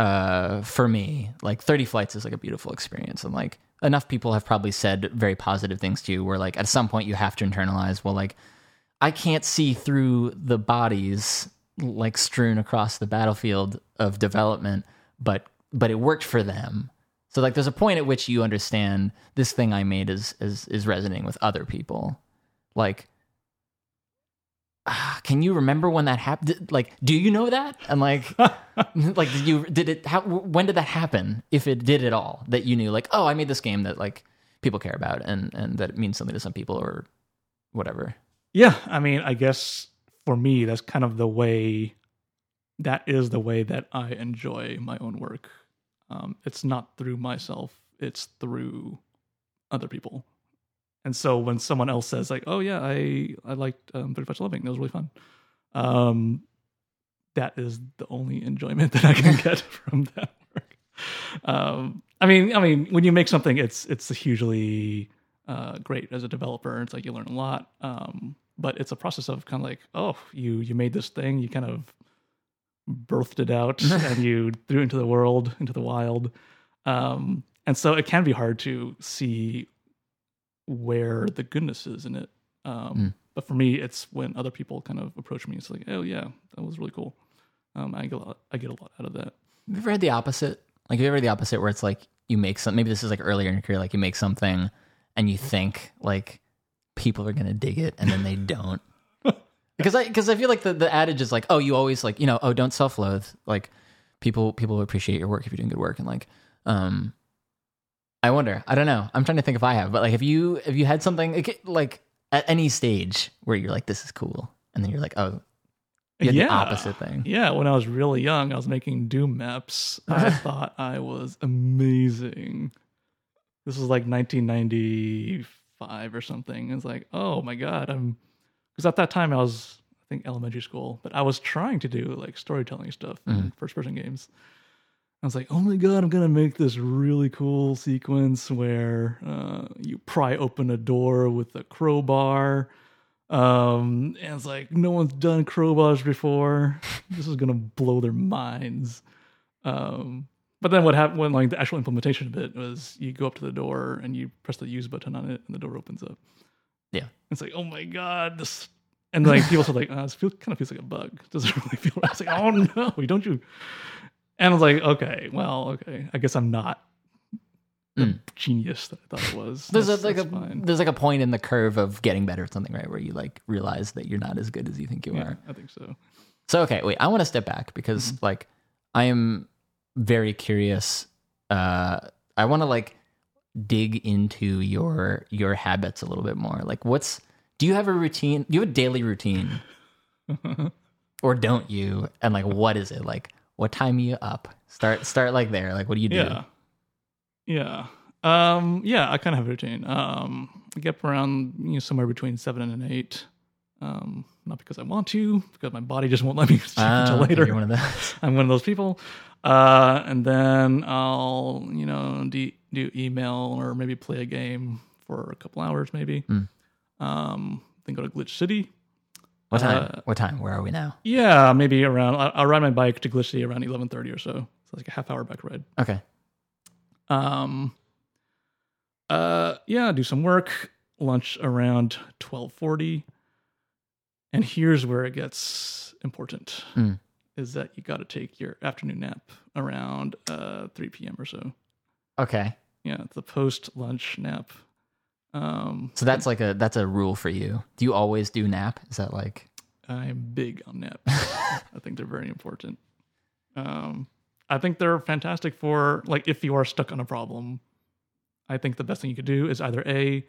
S1: uh for me like 30 flights is like a beautiful experience. And like enough people have probably said very positive things to you where like at some point you have to internalize well like I can't see through the bodies like strewn across the battlefield of development but but it worked for them. So like there's a point at which you understand this thing I made is is is resonating with other people. Like ah, can you remember when that happened like do you know that and like like did you did it how when did that happen if it did at all that you knew like oh i made this game that like people care about and and that it means something to some people or whatever
S2: Yeah, I mean, I guess for me, that's kind of the way. That is the way that I enjoy my own work. Um, it's not through myself; it's through other people. And so when someone else says like, "Oh yeah, I I liked um, Pretty Much Loving. That was really fun," um, that is the only enjoyment that I can get from that work. Um, I mean, I mean, when you make something, it's it's hugely uh, great as a developer. It's like you learn a lot, um, but it's a process of kind of like, oh, you you made this thing, you kind of birthed it out, and you threw it into the world, into the wild, um, and so it can be hard to see where the goodness is in it. Um,
S1: Mm.
S2: But for me, it's when other people kind of approach me. It's like, oh yeah, that was really cool. Um, I get a lot, I get a lot out of that.
S1: have you ever had the opposite like have you ever had the opposite where it's like you make some maybe this is like earlier in your career like you make something and you think like people are gonna dig it and then they don't because i because i feel like the, the adage is like oh you always like you know oh don't self-loathe like people people will appreciate your work if you're doing good work and like um i wonder i don't know i'm trying to think if i have but like have you have you had something like, at any stage where you're like this is cool and then you're like oh the opposite thing
S2: Yeah, when I was really young, I was making Doom maps. I thought I was amazing. This was like 1995 or something. It's like, oh my god, I'm because at that time I was, I think, elementary school, but I was trying to do like storytelling stuff in mm-hmm. first person games. I was like, oh my god, I'm gonna make this really cool sequence where uh, you pry open a door with a crowbar. Um, and it's like no one's done crowbars before. this is gonna blow their minds. Um, but then what happened when like the actual implementation of it was you go up to the door and you press the use button on it and the door opens up.
S1: Yeah.
S2: It's like, oh my god, this and like people are like, oh, this feel, kind of feels like a bug. Does it really feel right? It's like, oh no, don't you? And I was like, okay, well, okay. I guess I'm not the genius that I thought it was.
S1: There's a,
S2: That's-
S1: like a
S2: fine.
S1: there's like a point in the curve of getting better at something, right? Where you like realize that you're not as good as you think you
S2: Yeah,
S1: are.
S2: I think so.
S1: So okay, wait, I want to step back because
S2: Mm-hmm.
S1: like I am very curious. Uh, I want to like dig into your your habits a little bit more. Like, what's do you have a routine? Do you have a daily routine, or don't you? And like, what is it like? What time are you up? Start start like there. Like, what do you do?
S2: Yeah. Yeah. Um, yeah, I kind of have a routine. Um, I get up around you know, somewhere between seven and eight. Um, not because I want to, because my body just won't let me sleep
S1: Ah,
S2: until later.
S1: You're one of those.
S2: I'm one of those people. Uh, and then I'll, you know, do, do email or maybe play a game for a couple hours, maybe.
S1: Mm.
S2: Um, then go to Glitch City.
S1: What time?
S2: Uh,
S1: what time? Where are we now?
S2: Yeah, maybe around. I'll, I'll ride my bike to Glitch City around eleven thirty or so. So like a half hour bike ride.
S1: Okay.
S2: Um. Uh. Yeah. Do some work. Lunch around twelve forty. And here's where it gets important:
S1: Mm.
S2: is that you got to take your afternoon nap around uh 3 p.m. or so.
S1: Okay.
S2: Yeah, it's a post lunch nap. Um,
S1: So that's like a that's a rule for you. Do you always do nap? Is that like
S2: I'm big on naps. I think they're very important. Um, I think they're fantastic for like if you are stuck on a problem. I think the best thing you could do is either a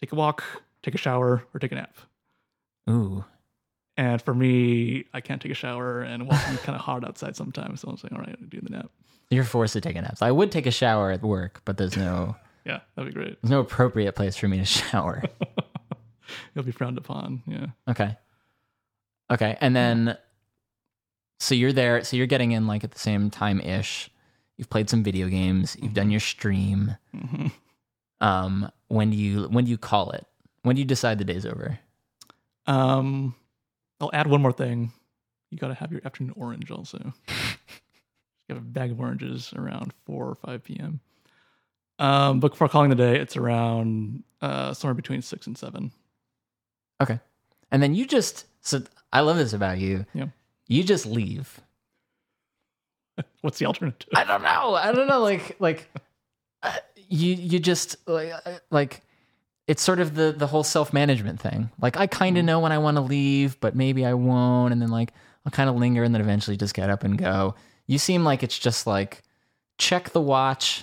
S2: take a walk, take a shower, or take a nap.
S1: ooh?
S2: And for me, I can't take a shower and walking kind of hard outside sometimes. So I'm saying, all right, I'm gonna do the nap.
S1: You're forced to take a nap. So I would take a shower at work, but there's no
S2: Yeah, that'd be great.
S1: there's no appropriate place for me to shower.
S2: It'll be frowned upon. Yeah.
S1: Okay. Okay. And then so you're there, so you're getting in like at the same time ish. You've played some video games, you've done your stream.
S2: Mhm.
S1: Um when do you when do you call it? When do you decide the day's over?
S2: Um, I'll add one more thing. You got to have your afternoon orange also. you have a bag of oranges around 4 or 5 p.m. Um, but for calling the day, it's around uh, somewhere between 6 and 7.
S1: Okay. And then you just so I love this about you.
S2: Yeah.
S1: You just leave.
S2: What's the alternative?
S1: I don't know. I don't know. Like like uh, you you just like uh, like it's sort of the the whole self management thing. Like I kind of know when I want to leave, but maybe I won't, and then like I'll kind of linger, and then eventually just get up and go. You seem like it's just like check the watch,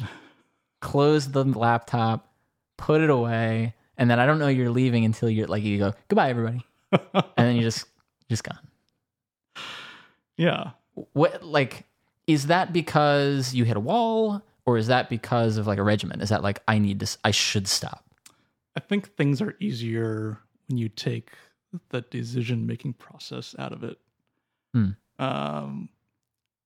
S1: close the laptop, put it away, and then I don't know you're leaving until you're like you go goodbye everybody, and then you just just gone.
S2: yeah.
S1: what like is that because you hit a wall or is that because of like a regimen is that like i need to I should stop
S2: I think things are easier when you take the decision making process out of it.
S1: Hmm.
S2: Um,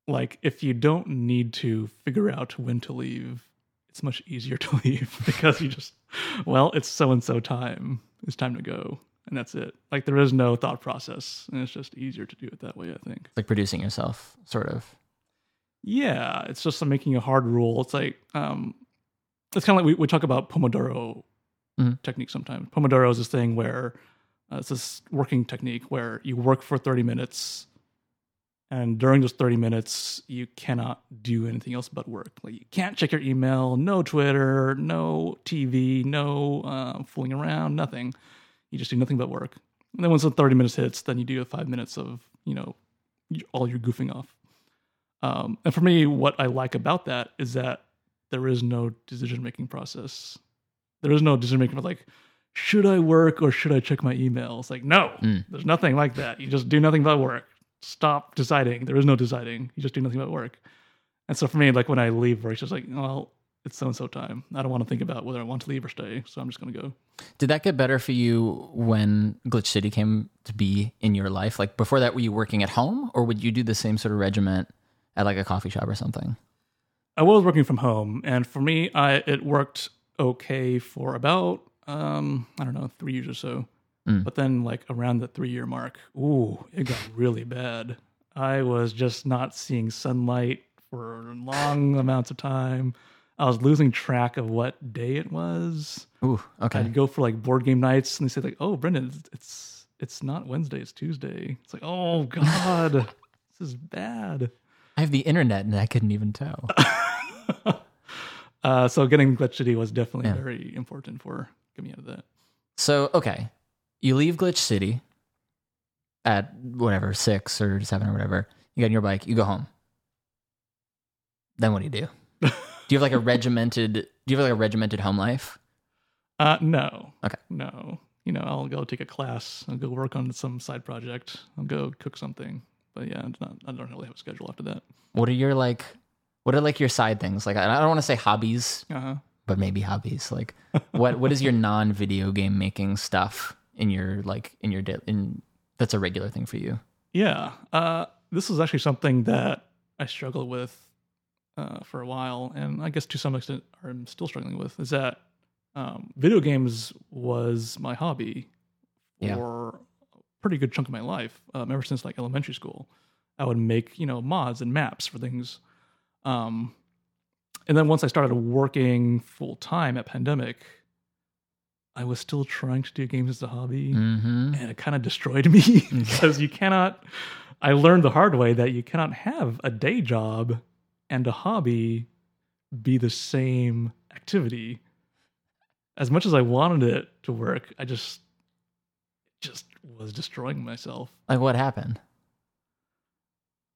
S2: like if you don't need to figure out when to leave, it's much easier to leave because you just, well, it's so and so time. It's time to go, and that's it. Like there is no thought process, and it's just easier to do it that way. I think.
S1: like producing yourself sort of
S2: Yeah, it's just making a hard rule. It's like um, it's kind of like we, we talk about Pomodoro
S1: Mhm.
S2: technique sometimes. Pomodoro is this thing where uh, it's this working technique where you work for 30 minutes, and during those 30 minutes, you cannot do anything else but work. Like you can't check your email, no Twitter, no TV, no uh, fooling around, nothing. You just do nothing but work. And then once the 30 minutes hits, then you do five minutes of, you know, all your goofing off. Um, and for me, what I like about that is that there is no decision making process. There is no decision making like, should I work or should I check my email? It's like, no,
S1: Mm.
S2: there's nothing like that. You just do nothing but work. Stop deciding. There is no deciding. You just do nothing but work. And so for me, like when I leave work, it's just like, well, it's so and so time. I don't want to think about whether I want to leave or stay. So I'm just going to go.
S1: did that get better for you when glitch city came to be in your life like before that were you working at home or would you do the same sort of regiment at like a coffee shop or something
S2: I was working from home, and for me, I it worked okay for about um I don't know three years or so.
S1: Mm.
S2: But then, like around the three year mark, ooh, it got really bad. I was just not seeing sunlight for long amounts of time. I was losing track of what day it was.
S1: ooh okay
S2: I'd go for like board game nights, and they say like, "Oh, Brendon, it's it's, not Wednesday, it's Tuesday." It's like, "Oh God, this is bad."
S1: i have the internet and i couldn't even tell
S2: uh, so getting Glitch City was definitely
S1: Yeah.
S2: very important for getting out of that.
S1: So okay, you leave Glitch City at whatever six or seven or whatever. You get on your bike. You go home. Then what do you do? do you have like a regimented? Do you have like a regimented home life?
S2: Uh, no.
S1: Okay.
S2: No. You know, I'll go take a class. I'll go work on some side project. I'll go cook something. But yeah, not, I don't really have a schedule after that.
S1: What are your like? What are like your side things? Like I don't want to say hobbies,
S2: Uh huh.
S1: but maybe hobbies. Like what? What is your non video game making stuff in your like in your day in that's a regular thing for you?
S2: Yeah. Uh, this is actually something that I struggled with uh, for a while, and I guess to some extent I'm still struggling with. Is that um, video games was my hobby
S1: Yeah.
S2: for a pretty good chunk of my life, um, ever since like elementary school. I would make you know mods and maps for things, um, and then once I started working full time at Pandemic, I was still trying to do games as a hobby
S1: Mm-hmm.
S2: and it kind of destroyed me because you cannot i learned the hard way that you cannot have a day job and a hobby be the same activity as much as I wanted it to work, I just just was destroying myself.
S1: Like what happened?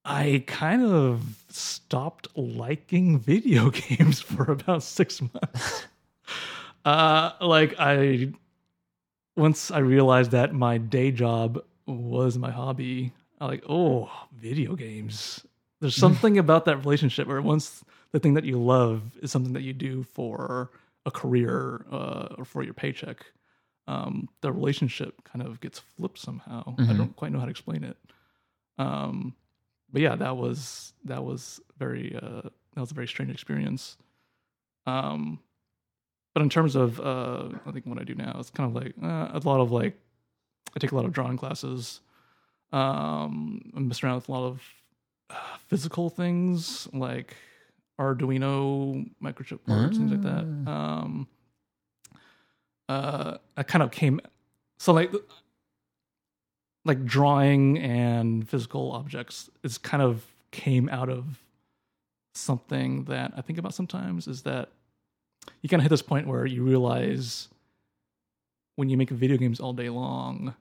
S2: I kind of stopped liking video games for about six months. Uh, like I, once I realized that my day job was my hobby, I like, oh, video games. There's something about that relationship where once the thing that you love is something that you do for a career uh, or for your paycheck, um, the relationship kind of gets flipped somehow. I
S1: Mhm.
S2: don't quite know how to explain it. Um, but yeah, that was that was very uh, that was a very strange experience. Um, but in terms of uh, I think what I do now, it's kind of like uh, a lot of like I take a lot of drawing classes. Um, I mess around with a lot of uh, physical things like Arduino microchip parts, things like that. Um, uh, I kind of came so like like drawing and physical objects is kind of came out of something that I think about sometimes is that you kind of hit this point where you realize when you make video games all day long,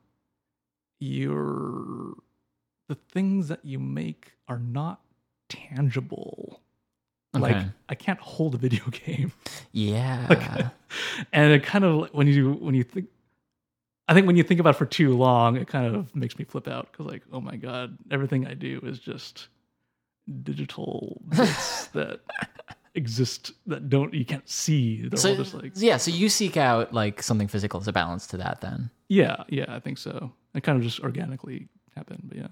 S2: you're the things that you make are not tangible. Like I can't hold a video game
S1: yeah.
S2: and it kind of when you when you think i think when you think about it for too long it kind of makes me flip out because like oh my god everything i do is just digital bits that exist that don't you can't see they're
S1: so
S2: all just like
S1: yeah, so you seek out like something physical as a balance to that then.
S2: yeah yeah i think so it kind of just organically happened but yeah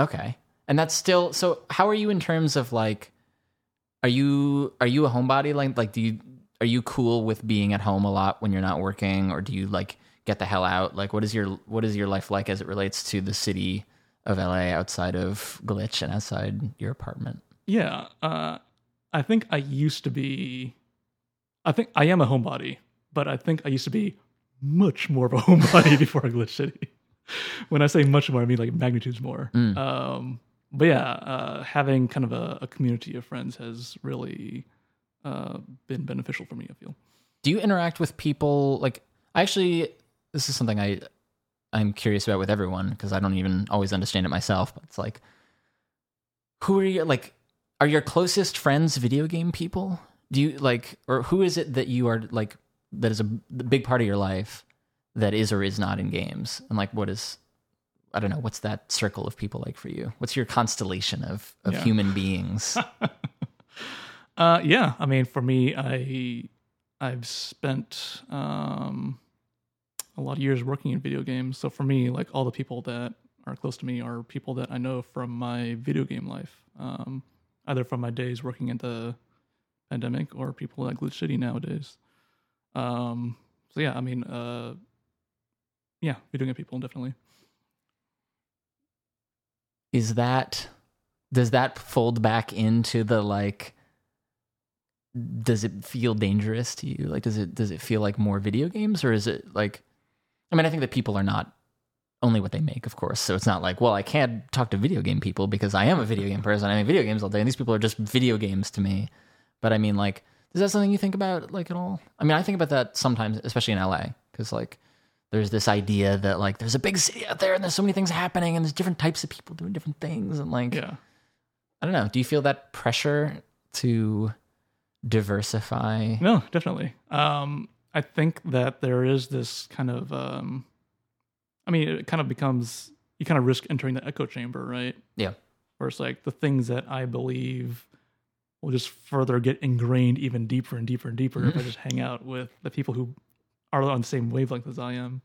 S1: Okay. And that's still so how are you in terms of like are you are you a homebody like like do you are you cool with being at home a lot when you're not working or do you like get the hell out? Like what is your what is your life like as it relates to the city of LA outside of Glitch and outside your apartment?
S2: Yeah, uh, I think I used to be. I think I am a homebody, but I think I used to be much more of a homebody before Glitch City. when I say much more, I mean like magnitudes more. Um, but yeah, uh, having kind of a, a community of friends has really uh, been beneficial for me. I feel.
S1: do you interact with people like I actually this is something i i'm curious about with everyone because i don't even always understand it myself but it's like who are you like are your closest friends video game people? Do you like or who is it that you are like that is a big part of your life that is or is not in games? And like what is i don't know what's that circle of people like for you? What's your constellation of of
S2: Yeah.
S1: human beings?
S2: Uh, yeah, I mean, for me, I I've spent um, a lot of years working in video games. So for me, like all the people that are close to me are people that I know from my video game life, um, either from my days working in the pandemic or people at Glitch City nowadays. Um, so yeah, I mean, uh, yeah, video game people definitely.
S1: is that does that fold back into the like does it feel dangerous to you like does it does it feel like more video games or is it like i mean i think that people are not only what they make of course so it's not like well i can't talk to video game people because i am a video game person i make video games all day and these people are just video games to me but i mean like is that something you think about like at all i mean i think about that sometimes especially in la because like there's this idea that like there's a big city out there and there's so many things happening and there's different types of people doing different things and like
S2: Yeah.
S1: I don't know. Do you feel that pressure to diversify?
S2: No, definitely. Um, I think that there is this kind of, um, I mean, it kind of becomes you kind of risk entering the echo chamber, right?
S1: Yeah.
S2: Where it's like the things that I believe will just further get ingrained even deeper and deeper and deeper if I just hang out with the people who are on the same wavelength as I am.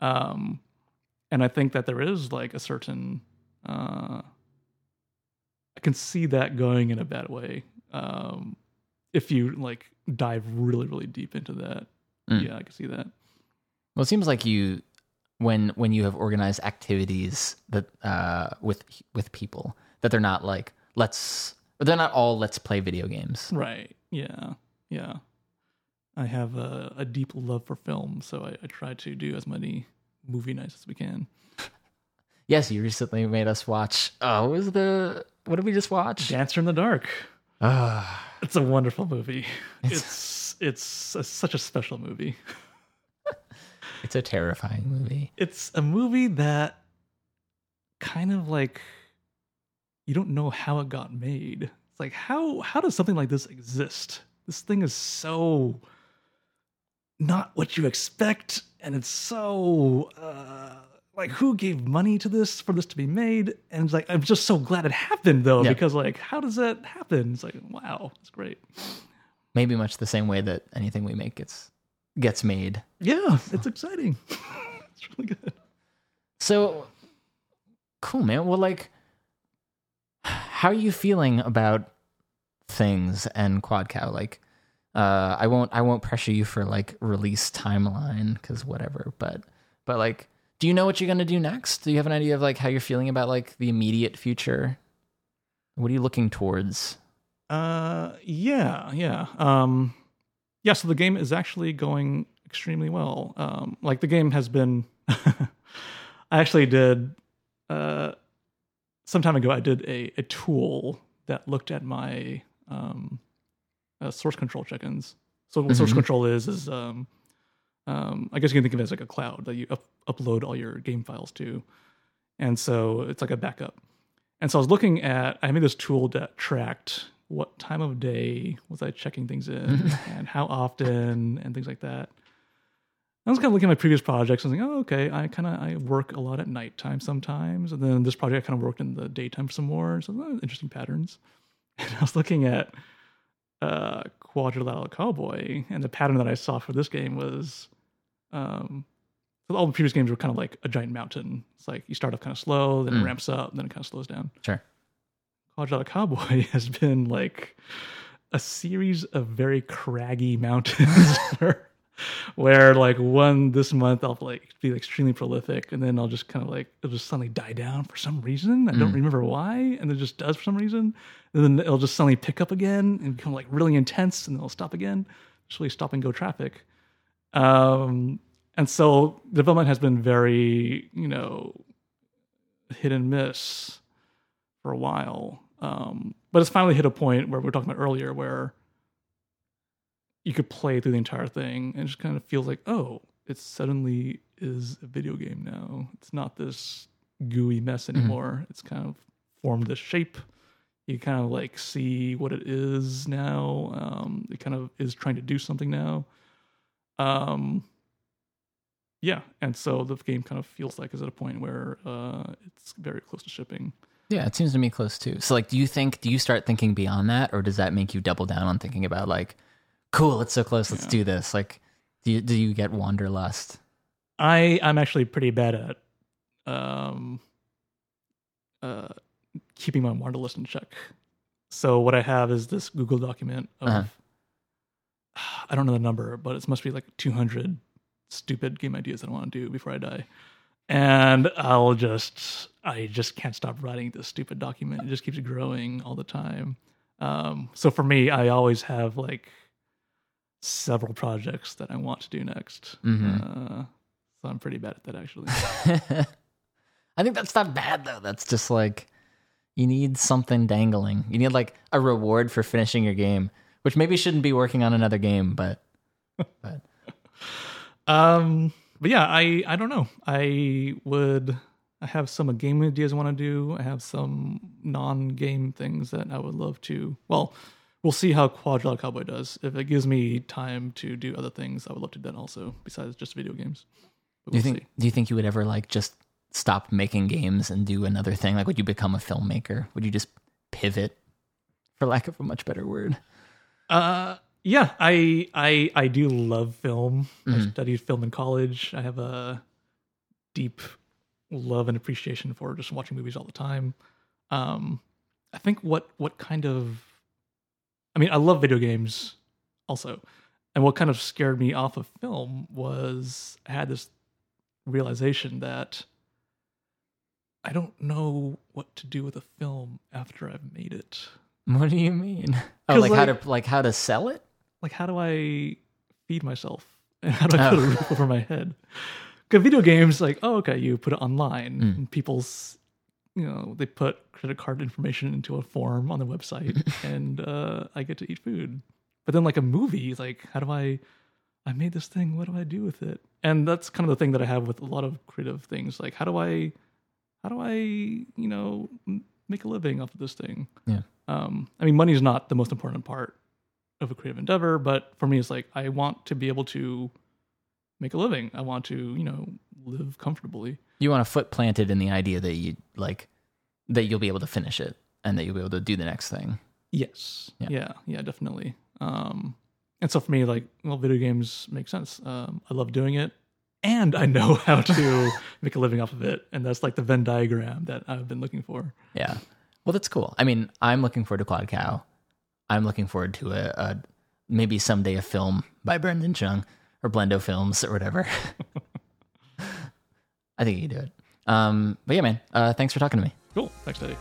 S2: Um, and I think that there is like a certain, uh, I can see that going in a bad way. Um, if you like dive really, really deep into that.
S1: Mm.
S2: Yeah, I can see that.
S1: Well, it seems like you when when you have organized activities that uh with with people that they're not like let's they're not all let's play video games.
S2: Right. Yeah. Yeah. I have a, a deep love for film, so I, I try to do as many movie nights as we can.
S1: Yes, you recently made us watch. Oh, what was the what did we just watch?
S2: Dancer in the Dark.
S1: Ah,
S2: it's a wonderful movie. It's it's a, such a special movie.
S1: It's a terrifying movie.
S2: It's a movie that kind of like you don't know how it got made. It's like how how does something like this exist? This thing is so not what you expect, and it's so uh, like who gave money to this for this to be made? And it's like I'm just so glad it happened though,
S1: Yeah.
S2: because like how does that happen? It's like wow, it's great.
S1: Maybe much the same way that anything we make gets gets made.
S2: Yeah, it's exciting. it's really good.
S1: So cool, man. Well, like, how are you feeling about things and Quad Cow? Like, uh, I won't, I won't pressure you for like release timeline because whatever. But, but like, do you know what you're gonna do next? Do you have an idea of like how you're feeling about like the immediate future? What are you looking towards?
S2: Uh, yeah, yeah. Um, yeah. So the game is actually going extremely well. Um, like the game has been. I actually did. Uh, some time ago, I did a a tool that looked at my um, uh, source control check-ins. So what source
S1: Mhm.
S2: control is is um, um, I guess you can think of it as like a cloud that you up- upload all your game files to, and so it's like a backup. And so I was looking at I made this tool that tracked what time of day was I checking things in and how often and things like that. I was kind of looking at my previous projects and I was like, oh, okay, I kind of I work a lot at nighttime sometimes, and then this project I kind of worked in the daytime some more. So oh, interesting patterns. And I was looking at uh, Quadrilateral Cowboy, and the pattern that I saw for this game was, um, all the previous games were kind of like a giant mountain. It's like you start off kind of slow, then
S1: Mm.
S2: it ramps up, then it kind of slows down.
S1: Sure.
S2: Quadrilateral Cowboy has been like a series of very craggy mountains where, like one this month I'll like be extremely prolific and then I'll just kind of like it'll just suddenly die down for some reason. I don't
S1: Mm.
S2: remember why, and it just does for some reason. And then it'll just suddenly pick up again and become like really intense and then it'll stop again. Just really stop and go traffic. Um and so development has been very, you know, hit and miss for a while. Um, but it's finally hit a point where we were talking about earlier where you could play through the entire thing and it just kind of feels like, oh, it suddenly is a video game now. It's not this gooey mess anymore. It's kind of formed this shape. You kind of like see what it is now. Um, it kind of is trying to do something now. Um, yeah, and so the game kind of feels like is at a point where uh, it's very close to shipping.
S1: Yeah, it seems to me close too. So, like, do you think, do you start thinking beyond that, or does that make you double down on thinking about like, cool, it's so close, let's
S2: Yeah.
S1: do this? Like, do you, do you get wanderlust?
S2: I I'm actually pretty bad at um uh keeping my wanderlust in check. So what I have is this Google document of
S1: Uh-huh.
S2: I don't know the number, but it must be like 200 stupid game ideas that I want to do before I die. And I'll just I just can't stop writing this stupid document. It just keeps growing all the time. Um so for me, I always have like several projects that I want to do next.
S1: Mhm.
S2: Uh, so I'm pretty bad at that actually.
S1: I think that's not bad though. That's just like you need something dangling. You need like a reward for finishing your game, which maybe shouldn't be working on another game, but but
S2: Um, but yeah, I I don't know. I would. I have some game ideas I want to do. I have some non-game things that I would love to. Well, we'll see how Quadrilateral Cowboy does. If it gives me time to do other things, I would love to do that also, besides just video games. But
S1: do you
S2: we'll
S1: think
S2: see.
S1: do you think you would ever like just stop making games and do another thing? Like would you become a filmmaker? Would you just pivot for lack of a much better word?
S2: Uh, yeah, I I I do love film. I
S1: Mhm.
S2: studied film in college. I have a deep love and appreciation for just watching movies all the time. Um, I think what what kind of, I mean, I love video games also, and what kind of scared me off of film was I had this realization that I don't know what to do with a film after I've made it.
S1: What do you mean? Oh, like, how to like how to sell it?
S2: Like how do I feed myself? And how do I put a
S1: Oh.
S2: roof over my head? Because video games, like, oh, okay, you put it online,
S1: Mm.
S2: and people's you know they put credit card information into a form on the website, and uh, I get to eat food. But then like a movie, like how do I? I made this thing. What do I do with it? And that's kind of the thing that I have with a lot of creative things. Like how do I? How do I? You know, make a living off of this thing?
S1: Yeah.
S2: Um, I mean, money is not the most important part of a creative endeavor, but for me, it's like I want to be able to make a living. I want to, you know, live comfortably.
S1: You want a foot planted in the idea that you like that you'll be able to finish it and that you'll be able to do the next thing.
S2: Yes.
S1: Yeah.
S2: Yeah. Yeah. definitely. Um, and so for me, like, well, video games make sense. Um, I love doing it, and I know how to make a living off of it, and that's like the Venn diagram that I've been looking for.
S1: Yeah. Well, that's cool. I mean, I'm looking forward to Quad Cow. I'm looking forward to a, a maybe someday a film by Brendon Chung or Blendo Films or whatever. I think you can do it. Um, but yeah, man, uh, thanks for talking to me.
S2: Cool. Thanks, Teddy.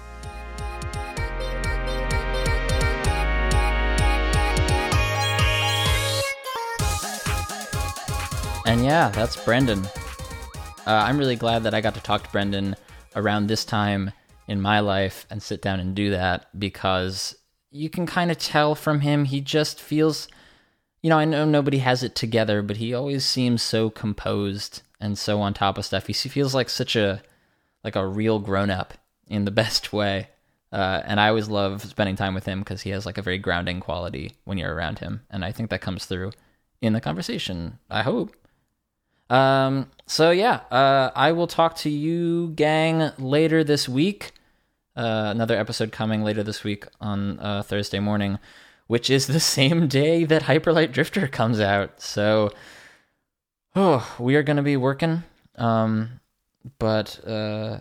S1: And yeah, that's Brendon. Uh, I'm really glad that I got to talk to Brendon around this time in my life and sit down and do that because you can kind of tell from him he just feels, you know, I know nobody has it together, but he always seems so composed and so on top of stuff. He feels like such a like a real grown up in the best way. Uh, and I always love spending time with him because he has like a very grounding quality when you're around him, and I think that comes through in the conversation. I hope. Um, so yeah, uh, I will talk to you, gang, later this week. Uh, another episode coming later this week on uh, Thursday morning, which is the same day that Hyper Light Drifter comes out. So, oh, we are going to be working. Um, but uh,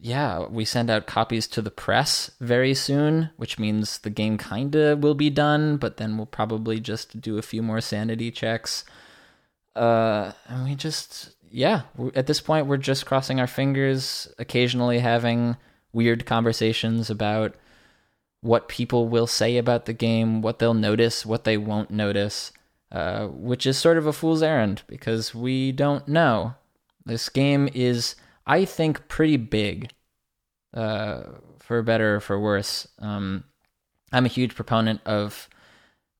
S1: yeah, we send out copies to the press very soon, which means the game kinda will be done. But then we'll probably just do a few more sanity checks uh and we just yeah at this point we're just crossing our fingers occasionally having weird conversations about what people will say about the game what they'll notice what they won't notice uh, which is sort of a fool's errand because we don't know. This game is i think pretty big uh, for better or for worse. Um, i'm a huge proponent of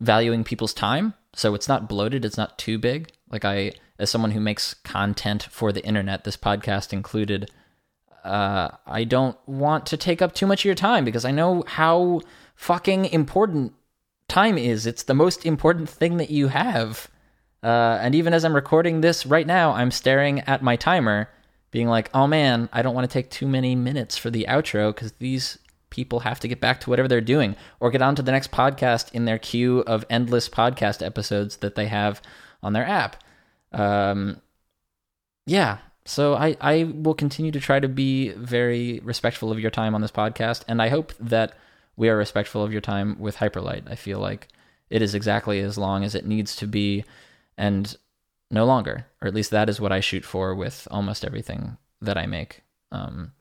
S1: valuing people's time so it's not bloated it's not too big. Like i as someone who makes content for the internet this podcast included uh, i don't want to take up too much of your time because i know how fucking important time is it's the most important thing that you have uh, and even as i'm recording this right now i'm staring at my timer being like oh man i don't want to take too many minutes for the outro because these people have to get back to whatever they're doing or get on to the next podcast in their queue of endless podcast episodes that they have on their app. Um, yeah, so I, I will continue to try to be very respectful of your time on this podcast, and I hope that we are respectful of your time with Hyper Light. I feel like it is exactly as long as it needs to be, and no longer, or at least that is what I shoot for with almost everything that I make. Um,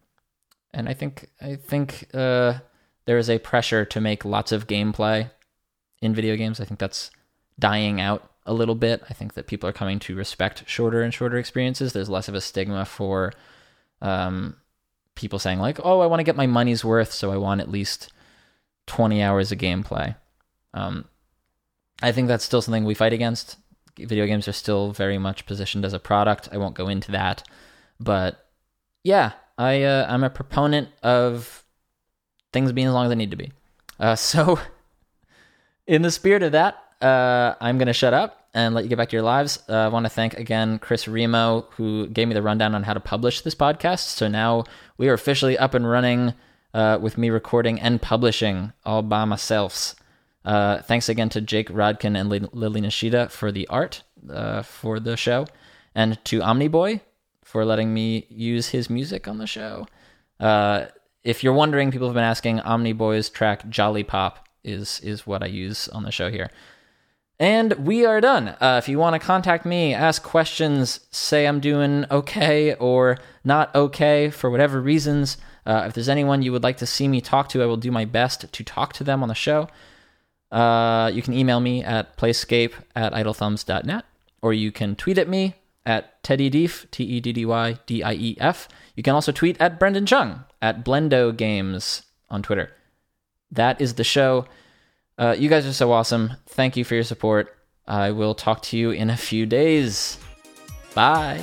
S1: and I think I think uh, there is a pressure to make lots of gameplay in video games. I think that's dying out a little bit. I think that people are coming to respect shorter and shorter experiences. There's less of a stigma for um, people saying like, "Oh, I want to get my money's worth, so I want at least 20 hours of gameplay." Um, I think that's still something we fight against. Video games are still very much positioned as a product. I won't go into that, but yeah, I uh, I'm a proponent of things being as long as they need to be. Uh, so, in the spirit of that, uh, I'm gonna shut up and let you get back to your lives. Uh, I want to thank again Chris Remo who gave me the rundown on how to publish this podcast. So now we are officially up and running uh, with me recording and publishing all by myself. Uh, thanks again to Jake Rodkin and Li- Lily Nishida for the art uh, for the show, and to Omniboy for letting me use his music on the show. Uh, if you're wondering, people have been asking, Omniboy's track "Jolly Pop" is is what I use on the show here. And we are done. Uh, if you want to contact me, ask questions, say I'm doing okay or not okay for whatever reasons, uh, if there's anyone you would like to see me talk to, I will do my best to talk to them on the show. Uh, you can email me at playscape at idlethumbs.net, or you can tweet at me at Teddy Dief, T E D D Y D I E F. You can also tweet at Brendon Chung at Blendo Games on Twitter. That is the show. Uh, you guys are so awesome. Thank you for your support. I will talk to you in a few days. Bye.